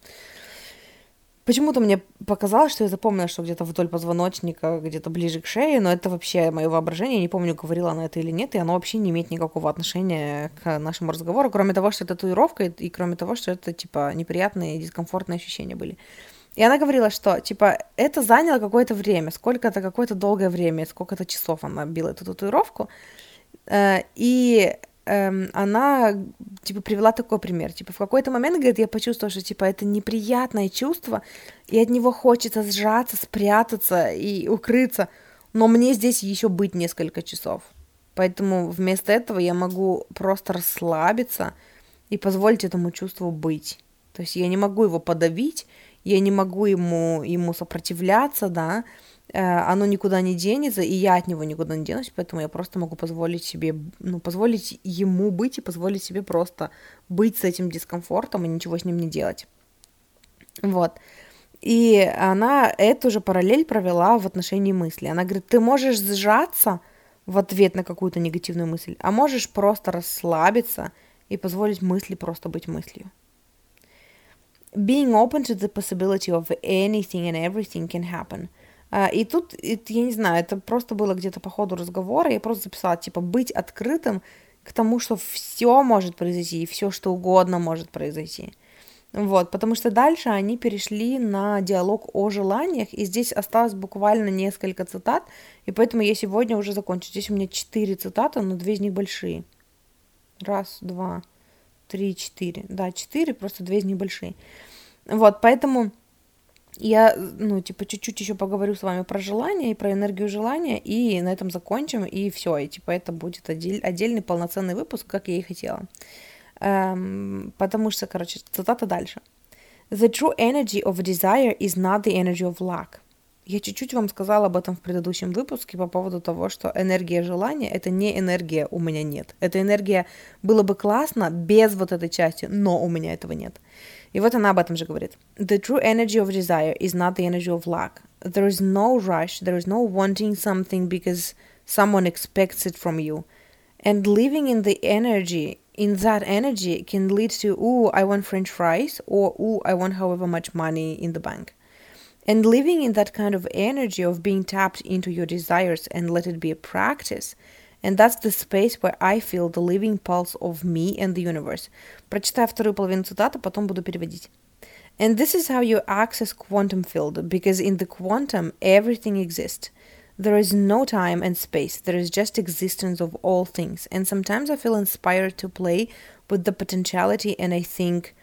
Почему-то мне показалось, что я запомнила, что где-то вдоль позвоночника, где-то ближе к шее, но это вообще мое воображение, я не помню, говорила она это или нет, и оно вообще не имеет никакого отношения к нашему разговору, кроме того, что это татуировка, и, и кроме того, что это, типа, неприятные, дискомфортные ощущения были. И она говорила, что, типа, это заняло какое-то время, сколько-то, какое-то долгое время, сколько-то часов она била эту татуировку. Э, и эм, она, типа, привела такой пример. Типа, в какой-то момент, говорит, я почувствовала, что, типа, это неприятное чувство, и от него хочется сжаться, спрятаться и укрыться, но мне здесь еще быть несколько часов. Поэтому вместо этого я могу просто расслабиться и позволить этому чувству быть. То есть я не могу его подавить, я не могу ему, ему сопротивляться, да, оно никуда не денется, и я от него никуда не денусь, поэтому я просто могу позволить себе, ну, позволить ему быть и позволить себе просто быть с этим дискомфортом и ничего с ним не делать. Вот. И она эту же параллель провела в отношении мысли. Она говорит, ты можешь сжаться в ответ на какую-то негативную мысль, а можешь просто расслабиться и позволить мысли просто быть мыслью being open to the possibility of anything and everything can happen. Uh, и тут, я не знаю, это просто было где-то по ходу разговора, я просто записала, типа, быть открытым к тому, что все может произойти, и все, что угодно может произойти. Вот, потому что дальше они перешли на диалог о желаниях, и здесь осталось буквально несколько цитат, и поэтому я сегодня уже закончу. Здесь у меня четыре цитаты, но две из них большие. Раз, два, три, четыре. Да, четыре, просто две из них большие. Вот, поэтому я, ну, типа, чуть-чуть еще поговорю с вами про желание и про энергию желания, и на этом закончим, и все, и, типа, это будет отдель, отдельный полноценный выпуск, как я и хотела. Эм, потому что, короче, цитата дальше. The true energy of desire is not the energy of lack. Я чуть-чуть вам сказала об этом в предыдущем выпуске по поводу того, что энергия желания — это не энергия «у меня нет». Эта энергия было бы классно без вот этой части, но у меня этого нет. И вот она об этом же говорит. The true energy of desire is not the energy of lack. There is no rush, there is no wanting something because someone expects it from you. And living in the energy, in that energy, can lead to, ooh, I want french fries, or ooh, I want however much money in the bank. And living in that kind of energy of being tapped into your desires and let it be a practice. And that's the space where I feel the living pulse of me and the universe. Прочитаю вторую половину цитаты, потом буду переводить. And this is how you access quantum field, because in the quantum, everything exists. There is no time and space, there is just existence of all things. And sometimes I feel inspired to play with the potentiality and I think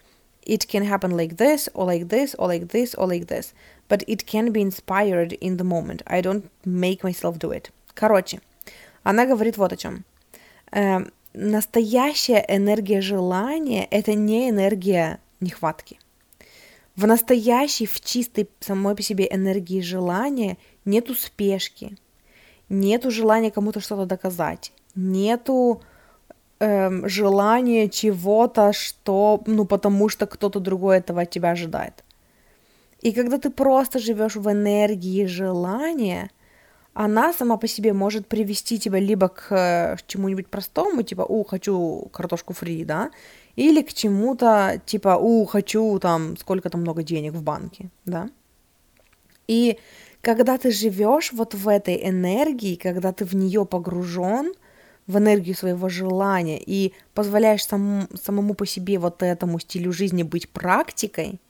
it can happen like this or like this or like this or like this. But it can be inspired in the moment. I don't make myself do it. Короче, она говорит вот о чем. Эм, настоящая энергия желания – это не энергия нехватки. В настоящей, в чистой самой по себе энергии желания нету спешки, нету желания кому-то что-то доказать, нету эм, желания чего-то, что, ну, потому что кто-то другой этого от тебя ожидает. И когда ты просто живешь в энергии желания, она сама по себе может привести тебя либо к э, чему-нибудь простому, типа, у, хочу картошку фри, да, или к чему-то, типа, у, хочу там сколько-то много денег в банке, да. И когда ты живешь вот в этой энергии, когда ты в нее погружен, в энергию своего желания и позволяешь сам, самому по себе вот этому стилю жизни быть практикой,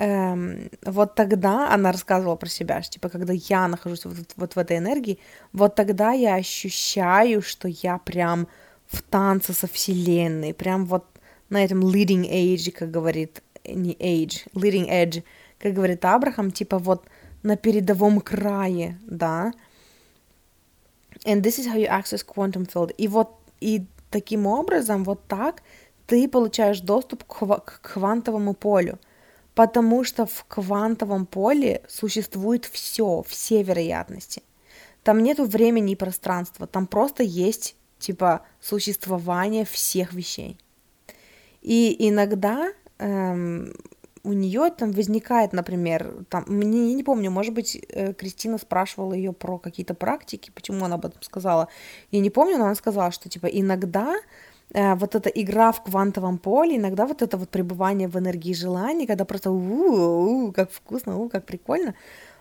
эм, вот тогда она рассказывала про себя, что типа когда я нахожусь вот, вот в этой энергии, вот тогда я ощущаю, что я прям в танце со вселенной, прям вот на этом leading age, как говорит, не age, leading edge, как говорит Абрахам, типа вот на передовом крае, да, And this is how you access quantum field. И вот и таким образом, вот так, ты получаешь доступ к, к квантовому полю. Потому что в квантовом поле существует все, все вероятности. Там нету времени и пространства, там просто есть типа существование всех вещей. И иногда эм, у нее там возникает, например, там, не, не помню, может быть, э, Кристина спрашивала ее про какие-то практики, почему она об этом сказала. Я не помню, но она сказала, что типа иногда вот эта игра в квантовом поле, иногда вот это вот пребывание в энергии желания, когда просто у-у-у, как вкусно, у, как прикольно,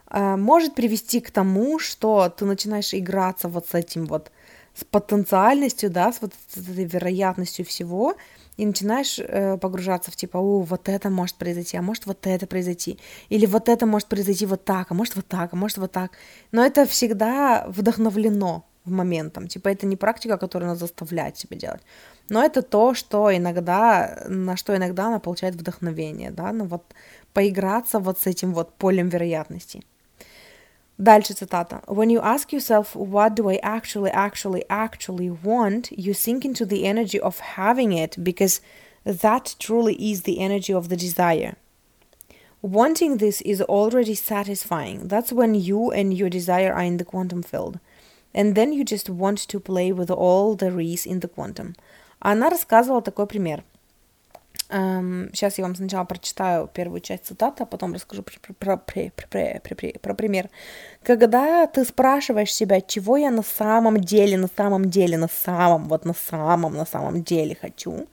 э, может привести к тому, что ты начинаешь играться вот с этим вот, с потенциальностью, да, с вот этой вероятностью всего, и начинаешь э, погружаться в типа, о, вот это может произойти, а может вот это произойти, или вот это может произойти вот так, а может вот так, а может вот так. Но это всегда вдохновлено в моментом, типа это не практика, которая нас заставляет себя делать, но это то, что иногда, на что иногда она получает вдохновение, да, ну вот поиграться вот с этим вот полем вероятностей. Дальше цитата. When you ask yourself, what do I actually, actually, actually want, you sink into the energy of having it because that truly is the energy of the desire. Wanting this is already satisfying. That's when you and your desire are in the quantum field. And then you just want to play with all there is in the quantum. Она рассказывала такой пример – Эм, сейчас я вам сначала прочитаю первую часть цитаты, а потом расскажу про, про, про, про, про, про пример. Когда ты спрашиваешь себя, чего я на самом деле, на самом деле, на самом, вот на самом, на самом деле хочу,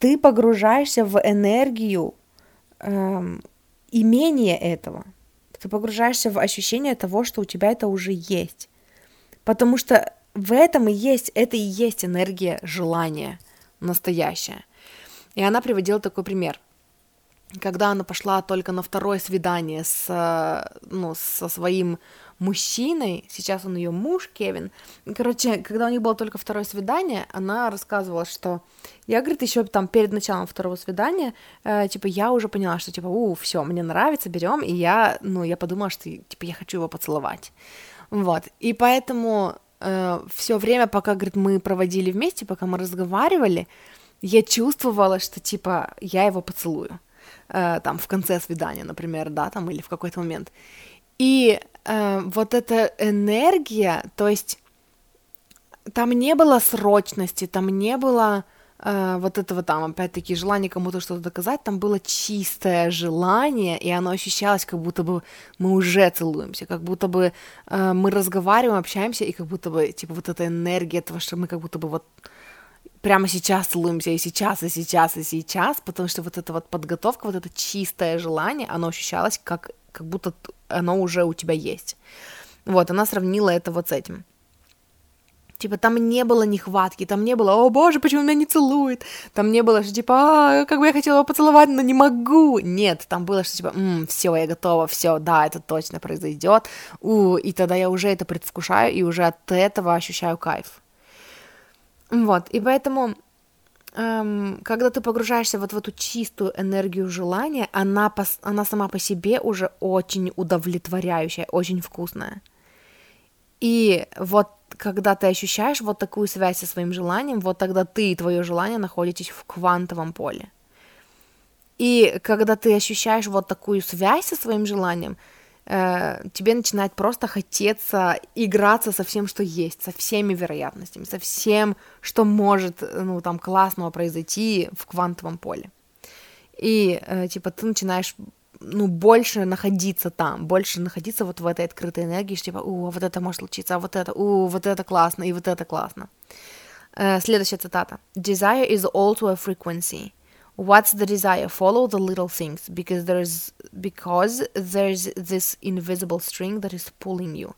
ты погружаешься в энергию эм, имения этого. Ты погружаешься в ощущение того, что у тебя это уже есть. Потому что в этом и есть, это и есть энергия желания настоящая. И она приводила такой пример. Когда она пошла только на второе свидание с, ну, со своим мужчиной, сейчас он ее муж, Кевин. Короче, когда у них было только второе свидание, она рассказывала, что я, говорит, еще там перед началом второго свидания, э, типа, я уже поняла, что, типа, у, все, мне нравится, берем, и я, ну, я подумала, что, типа, я хочу его поцеловать. Вот, и поэтому э, все время, пока, говорит, мы проводили вместе, пока мы разговаривали, я чувствовала, что типа я его поцелую. Э, там в конце свидания, например, да, там или в какой-то момент. И э, вот эта энергия, то есть там не было срочности, там не было э, вот этого там, опять-таки, желания кому-то что-то доказать, там было чистое желание, и оно ощущалось, как будто бы мы уже целуемся, как будто бы э, мы разговариваем, общаемся, и как будто бы, типа, вот эта энергия этого, что мы как будто бы вот прямо сейчас целуемся и сейчас, и сейчас, и сейчас, потому что вот эта вот подготовка, вот это чистое желание, оно ощущалось как, как будто оно уже у тебя есть. Вот, она сравнила это вот с этим. Типа, там не было нехватки, там не было, о боже, почему меня не целует, там не было, что типа, а, как бы я хотела его поцеловать, но не могу. Нет, там было, что типа, все, я готова, все, да, это точно произойдет, у, и тогда я уже это предвкушаю и уже от этого ощущаю кайф. Вот, и поэтому эм, когда ты погружаешься вот в эту чистую энергию желания, она, по, она сама по себе уже очень удовлетворяющая, очень вкусная. И вот когда ты ощущаешь вот такую связь со своим желанием, вот тогда ты и твое желание находитесь в квантовом поле. И когда ты ощущаешь вот такую связь со своим желанием, э, тебе начинает просто хотеться играться со всем, что есть, со всеми вероятностями, со всем, что может, ну, там, классного произойти в квантовом поле. И, э, типа, ты начинаешь ну, больше находиться там, больше находиться вот в этой открытой энергии, что типа, у, вот это может случиться, а вот это, у, вот это классно, и вот это классно. Uh, следующая цитата. Desire is also a frequency. What's the desire? Follow the little things, because there's because there's this invisible string that is pulling you.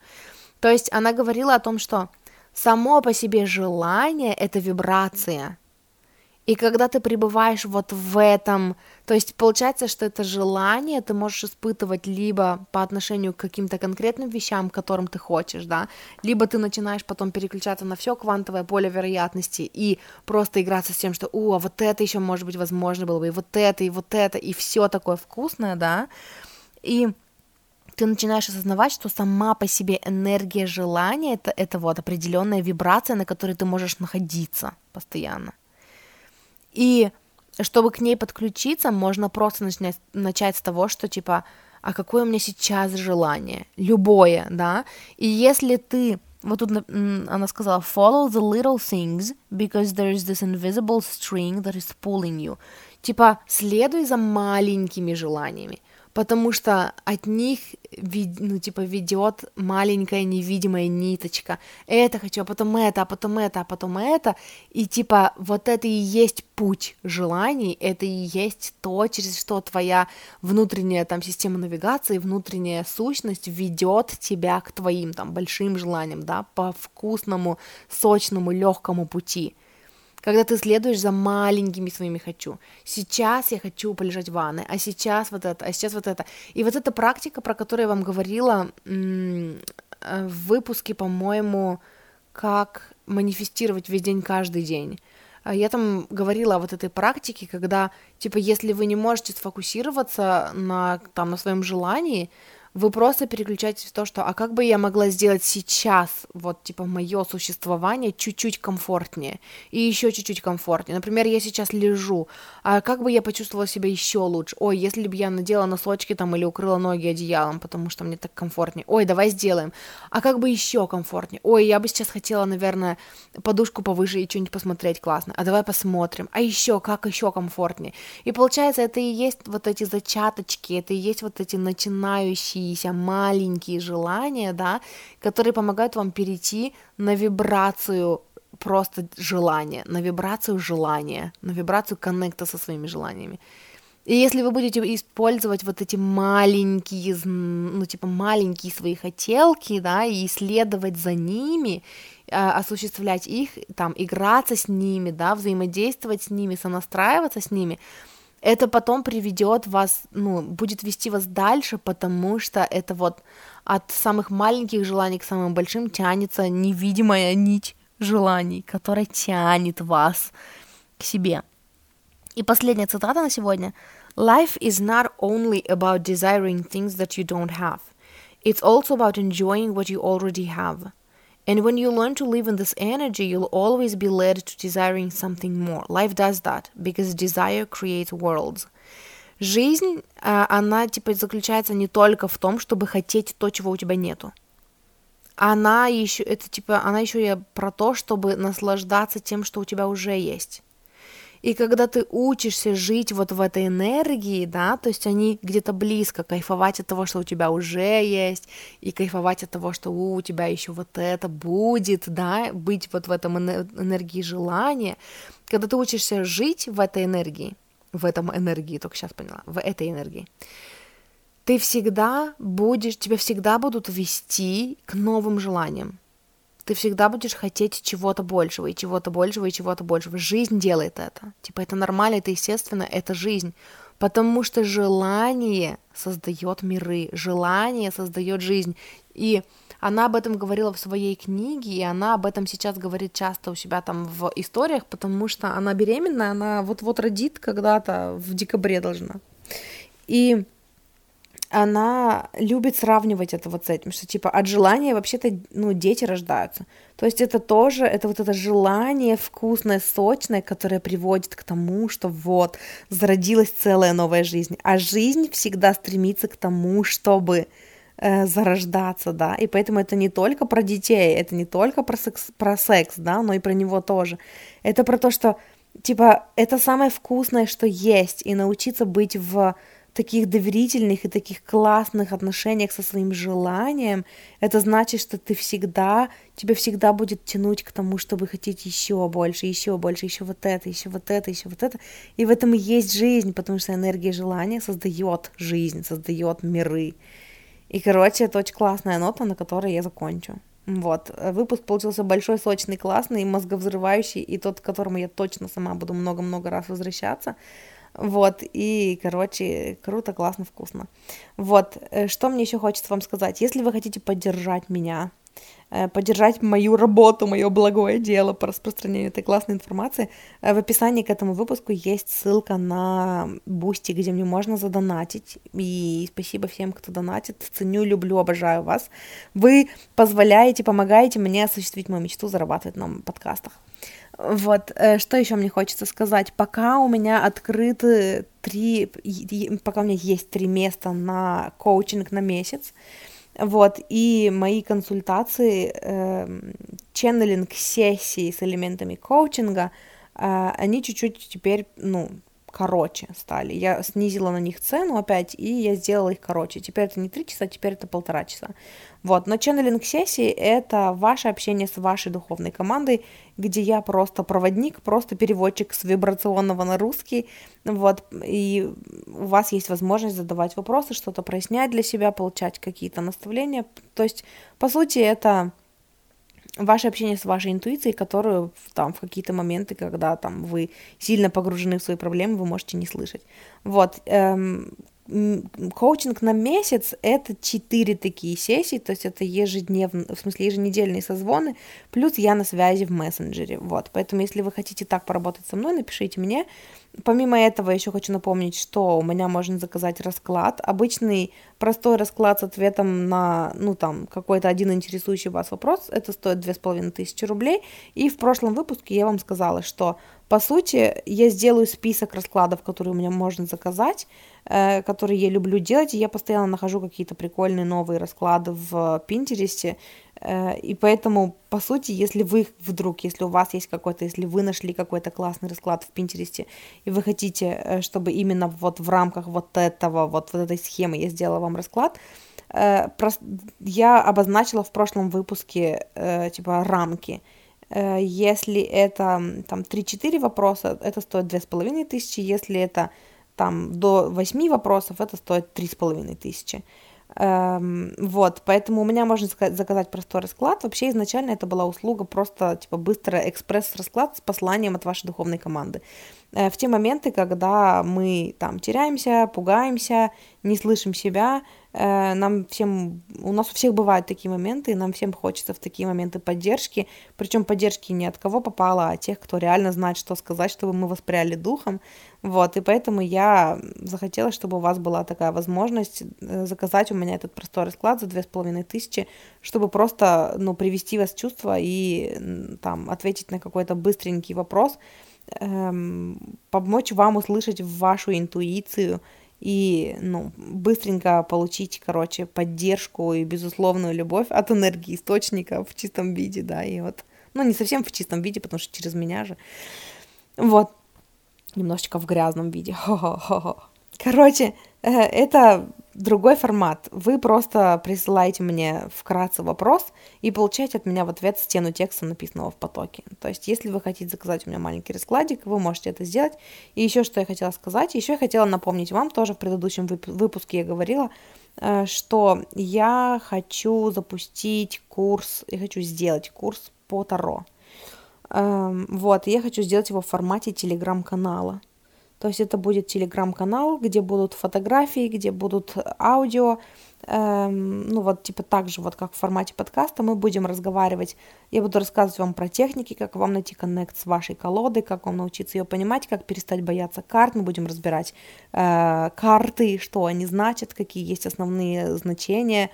То есть она говорила о том, что само по себе желание — это вибрация, и когда ты пребываешь вот в этом, то есть получается, что это желание ты можешь испытывать либо по отношению к каким-то конкретным вещам, которым ты хочешь, да, либо ты начинаешь потом переключаться на все квантовое поле вероятности и просто играться с тем, что, о, а вот это еще может быть возможно было бы, и вот это, и вот это, и все такое вкусное, да, и ты начинаешь осознавать, что сама по себе энергия желания это, это вот определенная вибрация, на которой ты можешь находиться постоянно. И чтобы к ней подключиться, можно просто начать, начать с того, что типа, а какое у меня сейчас желание? Любое, да? И если ты вот тут она сказала, follow the little things, because there is this invisible string that is pulling you. Типа, следуй за маленькими желаниями потому что от них, ну, типа, ведет маленькая невидимая ниточка. Это хочу, а потом это, а потом это, а потом это. И, типа, вот это и есть путь желаний, это и есть то, через что твоя внутренняя там система навигации, внутренняя сущность ведет тебя к твоим там большим желаниям, да, по вкусному, сочному, легкому пути когда ты следуешь за маленькими своими хочу. Сейчас я хочу полежать в ванной, а сейчас вот это, а сейчас вот это. И вот эта практика, про которую я вам говорила в выпуске, по-моему, как манифестировать весь день, каждый день. Я там говорила о вот этой практике, когда, типа, если вы не можете сфокусироваться на, там, на своем желании, вы просто переключаетесь в то, что а как бы я могла сделать сейчас, вот типа мое существование чуть-чуть комфортнее и еще чуть-чуть комфортнее. Например, я сейчас лежу, а как бы я почувствовала себя еще лучше? Ой, если бы я надела носочки там или укрыла ноги одеялом, потому что мне так комфортнее. Ой, давай сделаем. А как бы еще комфортнее? Ой, я бы сейчас хотела, наверное, подушку повыше и что-нибудь посмотреть классно. А давай посмотрим. А еще как еще комфортнее? И получается, это и есть вот эти зачаточки, это и есть вот эти начинающие кажущиеся маленькие желания, да, которые помогают вам перейти на вибрацию просто желания, на вибрацию желания, на вибрацию коннекта со своими желаниями. И если вы будете использовать вот эти маленькие, ну, типа, маленькие свои хотелки, да, и исследовать за ними, а, осуществлять их, там, играться с ними, да, взаимодействовать с ними, сонастраиваться с ними, это потом приведет вас, ну, будет вести вас дальше, потому что это вот от самых маленьких желаний к самым большим тянется невидимая нить желаний, которая тянет вас к себе. И последняя цитата на сегодня. Life is not only about desiring things that you don't have. It's also about enjoying what you already have. And when you learn to live in this energy, you'll always be led to desiring something more. Life does that, because desire creates worlds. Жизнь, она типа заключается не только в том, чтобы хотеть то, чего у тебя нету. Она еще, это типа, она еще и про то, чтобы наслаждаться тем, что у тебя уже есть. И когда ты учишься жить вот в этой энергии, да, то есть они где-то близко, кайфовать от того, что у тебя уже есть, и кайфовать от того, что у, тебя еще вот это будет, да, быть вот в этом энергии желания, когда ты учишься жить в этой энергии, в этом энергии, только сейчас поняла, в этой энергии, ты всегда будешь, тебя всегда будут вести к новым желаниям ты всегда будешь хотеть чего-то большего, и чего-то большего, и чего-то большего. Жизнь делает это. Типа это нормально, это естественно, это жизнь. Потому что желание создает миры, желание создает жизнь. И Она об этом говорила в своей книге, и она об этом сейчас говорит часто у себя там в историях, потому что она беременна, она вот-вот родит когда-то в декабре должна. И она любит сравнивать это вот с этим, что типа от желания вообще-то, ну, дети рождаются. То есть это тоже, это вот это желание вкусное, сочное, которое приводит к тому, что вот, зародилась целая новая жизнь. А жизнь всегда стремится к тому, чтобы э, зарождаться, да, и поэтому это не только про детей, это не только про секс, про секс, да, но и про него тоже. Это про то, что, типа, это самое вкусное, что есть, и научиться быть в таких доверительных и таких классных отношениях со своим желанием, это значит, что ты всегда, тебе всегда будет тянуть к тому, чтобы хотеть еще больше, еще больше, еще вот это, еще вот это, еще вот это. И в этом и есть жизнь, потому что энергия желания создает жизнь, создает миры. И, короче, это очень классная нота, на которой я закончу. Вот, выпуск получился большой, сочный, классный, мозговзрывающий, и тот, к которому я точно сама буду много-много раз возвращаться. Вот, и, короче, круто, классно, вкусно. Вот, э, что мне еще хочется вам сказать. Если вы хотите поддержать меня, э, поддержать мою работу, мое благое дело по распространению этой классной информации, э, в описании к этому выпуску есть ссылка на Бусти, где мне можно задонатить. И спасибо всем, кто донатит. Ценю, люблю, обожаю вас. Вы позволяете, помогаете мне осуществить мою мечту зарабатывать на подкастах. Вот, э, что еще мне хочется сказать? Пока у меня открыты три, пока у меня есть три места на коучинг на месяц, вот, и мои консультации, э, ченнелинг сессии с элементами коучинга, э, они чуть-чуть теперь, ну, короче стали. Я снизила на них цену опять, и я сделала их короче. Теперь это не три часа, теперь это полтора часа. Вот, но ченнелинг сессии — это ваше общение с вашей духовной командой, где я просто проводник, просто переводчик с вибрационного на русский, вот, и у вас есть возможность задавать вопросы, что-то прояснять для себя, получать какие-то наставления. То есть, по сути, это ваше общение с вашей интуицией, которую там в какие-то моменты, когда там вы сильно погружены в свои проблемы, вы можете не слышать. Вот, эм, коучинг на месяц — это четыре такие сессии, то есть это ежедневно, в смысле еженедельные созвоны, плюс я на связи в мессенджере, вот, поэтому если вы хотите так поработать со мной, напишите мне, Помимо этого, еще хочу напомнить, что у меня можно заказать расклад. Обычный простой расклад с ответом на, ну, там, какой-то один интересующий вас вопрос. Это стоит две с половиной тысячи рублей. И в прошлом выпуске я вам сказала, что, по сути, я сделаю список раскладов, которые у меня можно заказать, э, которые я люблю делать. И я постоянно нахожу какие-то прикольные новые расклады в Пинтересте. Э, и поэтому, по сути, если вы вдруг, если у вас есть какой-то, если вы нашли какой-то классный расклад в Пинтересте, и вы хотите, э, чтобы именно вот в рамках вот этого, вот, вот этой схемы я сделала вам расклад, я обозначила в прошлом выпуске, типа, рамки. Если это там 3-4 вопроса, это стоит 2500, если это там до 8 вопросов, это стоит 3500. тысячи. Эм, вот, поэтому у меня можно заказать простой расклад. Вообще изначально это была услуга просто типа быстрый экспресс-расклад с посланием от вашей духовной команды. Э, в те моменты, когда мы там теряемся, пугаемся, не слышим себя, э, нам всем, у нас у всех бывают такие моменты, и нам всем хочется в такие моменты поддержки, причем поддержки не от кого попало, а тех, кто реально знает, что сказать, чтобы мы воспряли духом, вот, и поэтому я захотела, чтобы у вас была такая возможность э, заказать у меня этот простой расклад за две с половиной тысячи, чтобы просто, ну, привести вас в чувство и там ответить на какой-то быстренький вопрос, эм, помочь вам услышать вашу интуицию и ну, быстренько получить, короче, поддержку и безусловную любовь от энергии источника в чистом виде, да, и вот, ну, не совсем в чистом виде, потому что через меня же. Вот, немножечко в грязном виде. Хо-хо-хо. Короче, э, это другой формат. Вы просто присылаете мне вкратце вопрос и получаете от меня в ответ стену текста, написанного в потоке. То есть, если вы хотите заказать у меня маленький раскладик, вы можете это сделать. И еще что я хотела сказать, еще я хотела напомнить вам, тоже в предыдущем выпуске я говорила, э, что я хочу запустить курс, я хочу сделать курс по Таро. Эм, вот, я хочу сделать его в формате телеграм-канала. То есть это будет телеграм-канал, где будут фотографии, где будут аудио, эм, ну вот типа так же, вот как в формате подкаста, мы будем разговаривать, я буду рассказывать вам про техники, как вам найти коннект с вашей колодой, как вам научиться ее понимать, как перестать бояться карт, мы будем разбирать э, карты, что они значат, какие есть основные значения,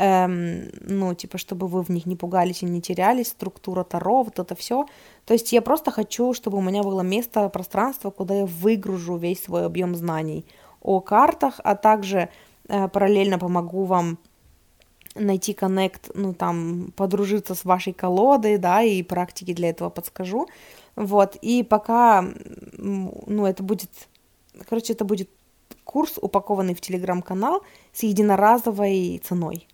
эм, ну, типа, чтобы вы в них не пугались и не терялись, структура Таро, вот это все. То есть я просто хочу, чтобы у меня было место, пространство, куда я выгружу весь свой объем знаний о картах, а также э, параллельно помогу вам найти коннект, ну, там, подружиться с вашей колодой, да, и практики для этого подскажу. Вот, и пока, ну, это будет, короче, это будет курс, упакованный в телеграм-канал с единоразовой ценой.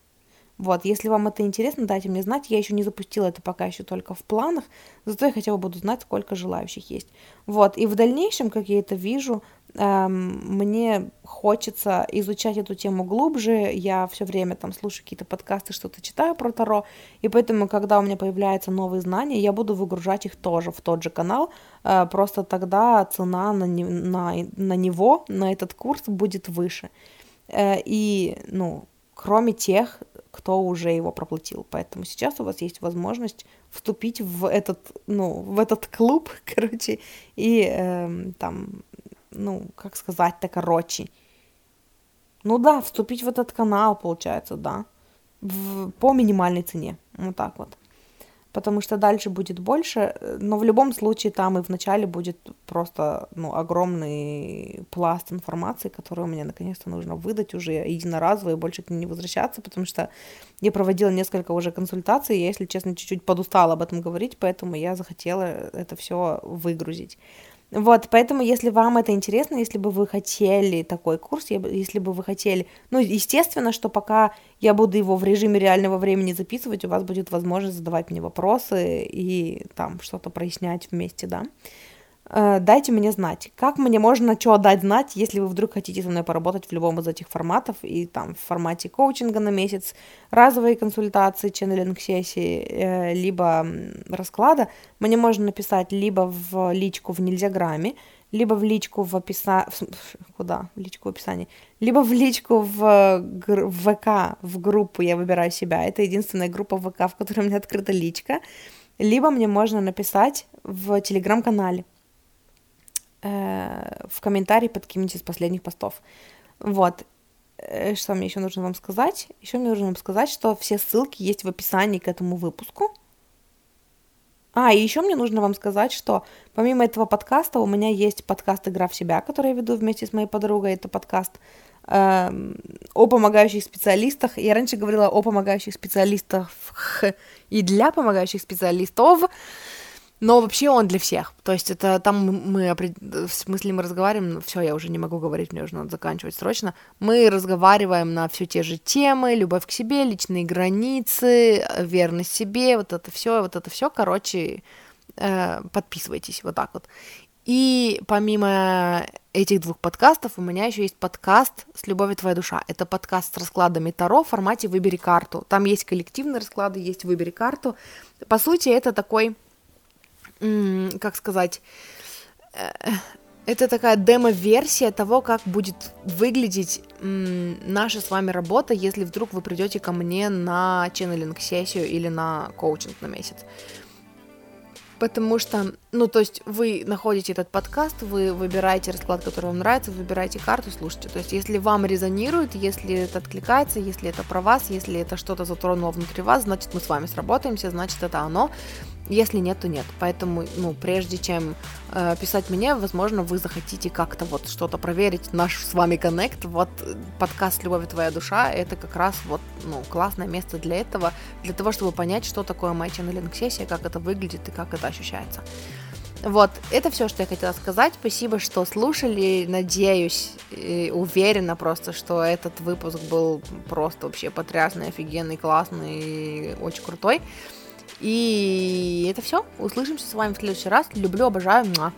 Вот, если вам это интересно, дайте мне знать. Я еще не запустила это пока еще только в планах, зато я хотя бы буду знать, сколько желающих есть. Вот, и в дальнейшем, как я это вижу, эм, мне хочется изучать эту тему глубже. Я все время там слушаю какие-то подкасты, что-то читаю про Таро, и поэтому, когда у меня появляются новые знания, я буду выгружать их тоже в тот же канал. Э, просто тогда цена на, не, на, на него, на этот курс будет выше. Э, и, ну, кроме тех кто уже его проплатил. Поэтому сейчас у вас есть возможность вступить в этот, ну, в этот клуб, короче, и э, там, ну, как сказать-то, короче. Ну да, вступить в этот канал, получается, да, в, по минимальной цене, вот так вот потому что дальше будет больше, но в любом случае там и в начале будет просто ну, огромный пласт информации, которую мне наконец-то нужно выдать уже единоразово и больше к ней не возвращаться, потому что я проводила несколько уже консультаций, я, если честно, чуть-чуть подустала об этом говорить, поэтому я захотела это все выгрузить. Вот, поэтому, если вам это интересно, если бы вы хотели такой курс, если бы вы хотели, ну, естественно, что пока я буду его в режиме реального времени записывать, у вас будет возможность задавать мне вопросы и там что-то прояснять вместе, да. Э, дайте мне знать, как мне можно что дать знать, если вы вдруг хотите со мной поработать в любом из этих форматов, и там в формате коучинга на месяц, разовые консультации, ченнелинг сессии, э, либо расклада, мне можно написать либо в личку в Нельзяграме, либо в личку в описании, куда, в личку в описании, либо в личку в, в ВК, в группу «Я выбираю себя», это единственная группа в ВК, в которой у меня открыта личка, либо мне можно написать в Телеграм-канале, Э, в комментарии под каким-нибудь из последних постов. Вот. Э, что мне еще нужно вам сказать? Еще мне нужно вам сказать, что все ссылки есть в описании к этому выпуску. А, и еще мне нужно вам сказать, что помимо этого подкаста у меня есть подкаст «Игра в себя», который я веду вместе с моей подругой. Это подкаст э, о помогающих специалистах. Я раньше говорила о помогающих специалистах и для помогающих специалистов. Но вообще он для всех. То есть это там мы, в смысле мы разговариваем, все, я уже не могу говорить, мне уже надо заканчивать срочно. Мы разговариваем на все те же темы, любовь к себе, личные границы, верность себе, вот это все, вот это все, короче, э, подписывайтесь вот так вот. И помимо этих двух подкастов у меня еще есть подкаст с «Любовью твоя душа». Это подкаст с раскладами Таро в формате «Выбери карту». Там есть коллективные расклады, есть «Выбери карту». По сути, это такой как сказать, э, это такая демо-версия того, как будет выглядеть наша с вами работа, если вдруг вы придете ко мне на ченнелинг-сессию или на коучинг на месяц. Потому что, ну, то есть вы находите этот подкаст, вы выбираете расклад, который вам нравится, выбираете карту, слушайте. То есть если вам резонирует, если это откликается, если это про вас, если это что-то затронуло внутри вас, значит мы с вами сработаемся, значит это оно. Если нет, то нет. Поэтому, ну, прежде чем э, писать мне, возможно, вы захотите как-то вот что-то проверить, наш с вами коннект. Вот подкаст «Любовь твоя душа» — это как раз вот, ну, классное место для этого, для того, чтобы понять, что такое моя ченнелинг-сессия, как это выглядит и как это ощущается. Вот, это все, что я хотела сказать. Спасибо, что слушали. Надеюсь, уверена просто, что этот выпуск был просто вообще потрясный, офигенный, классный, очень крутой. И это все. Услышимся с вами в следующий раз. Люблю, обожаю. Муа.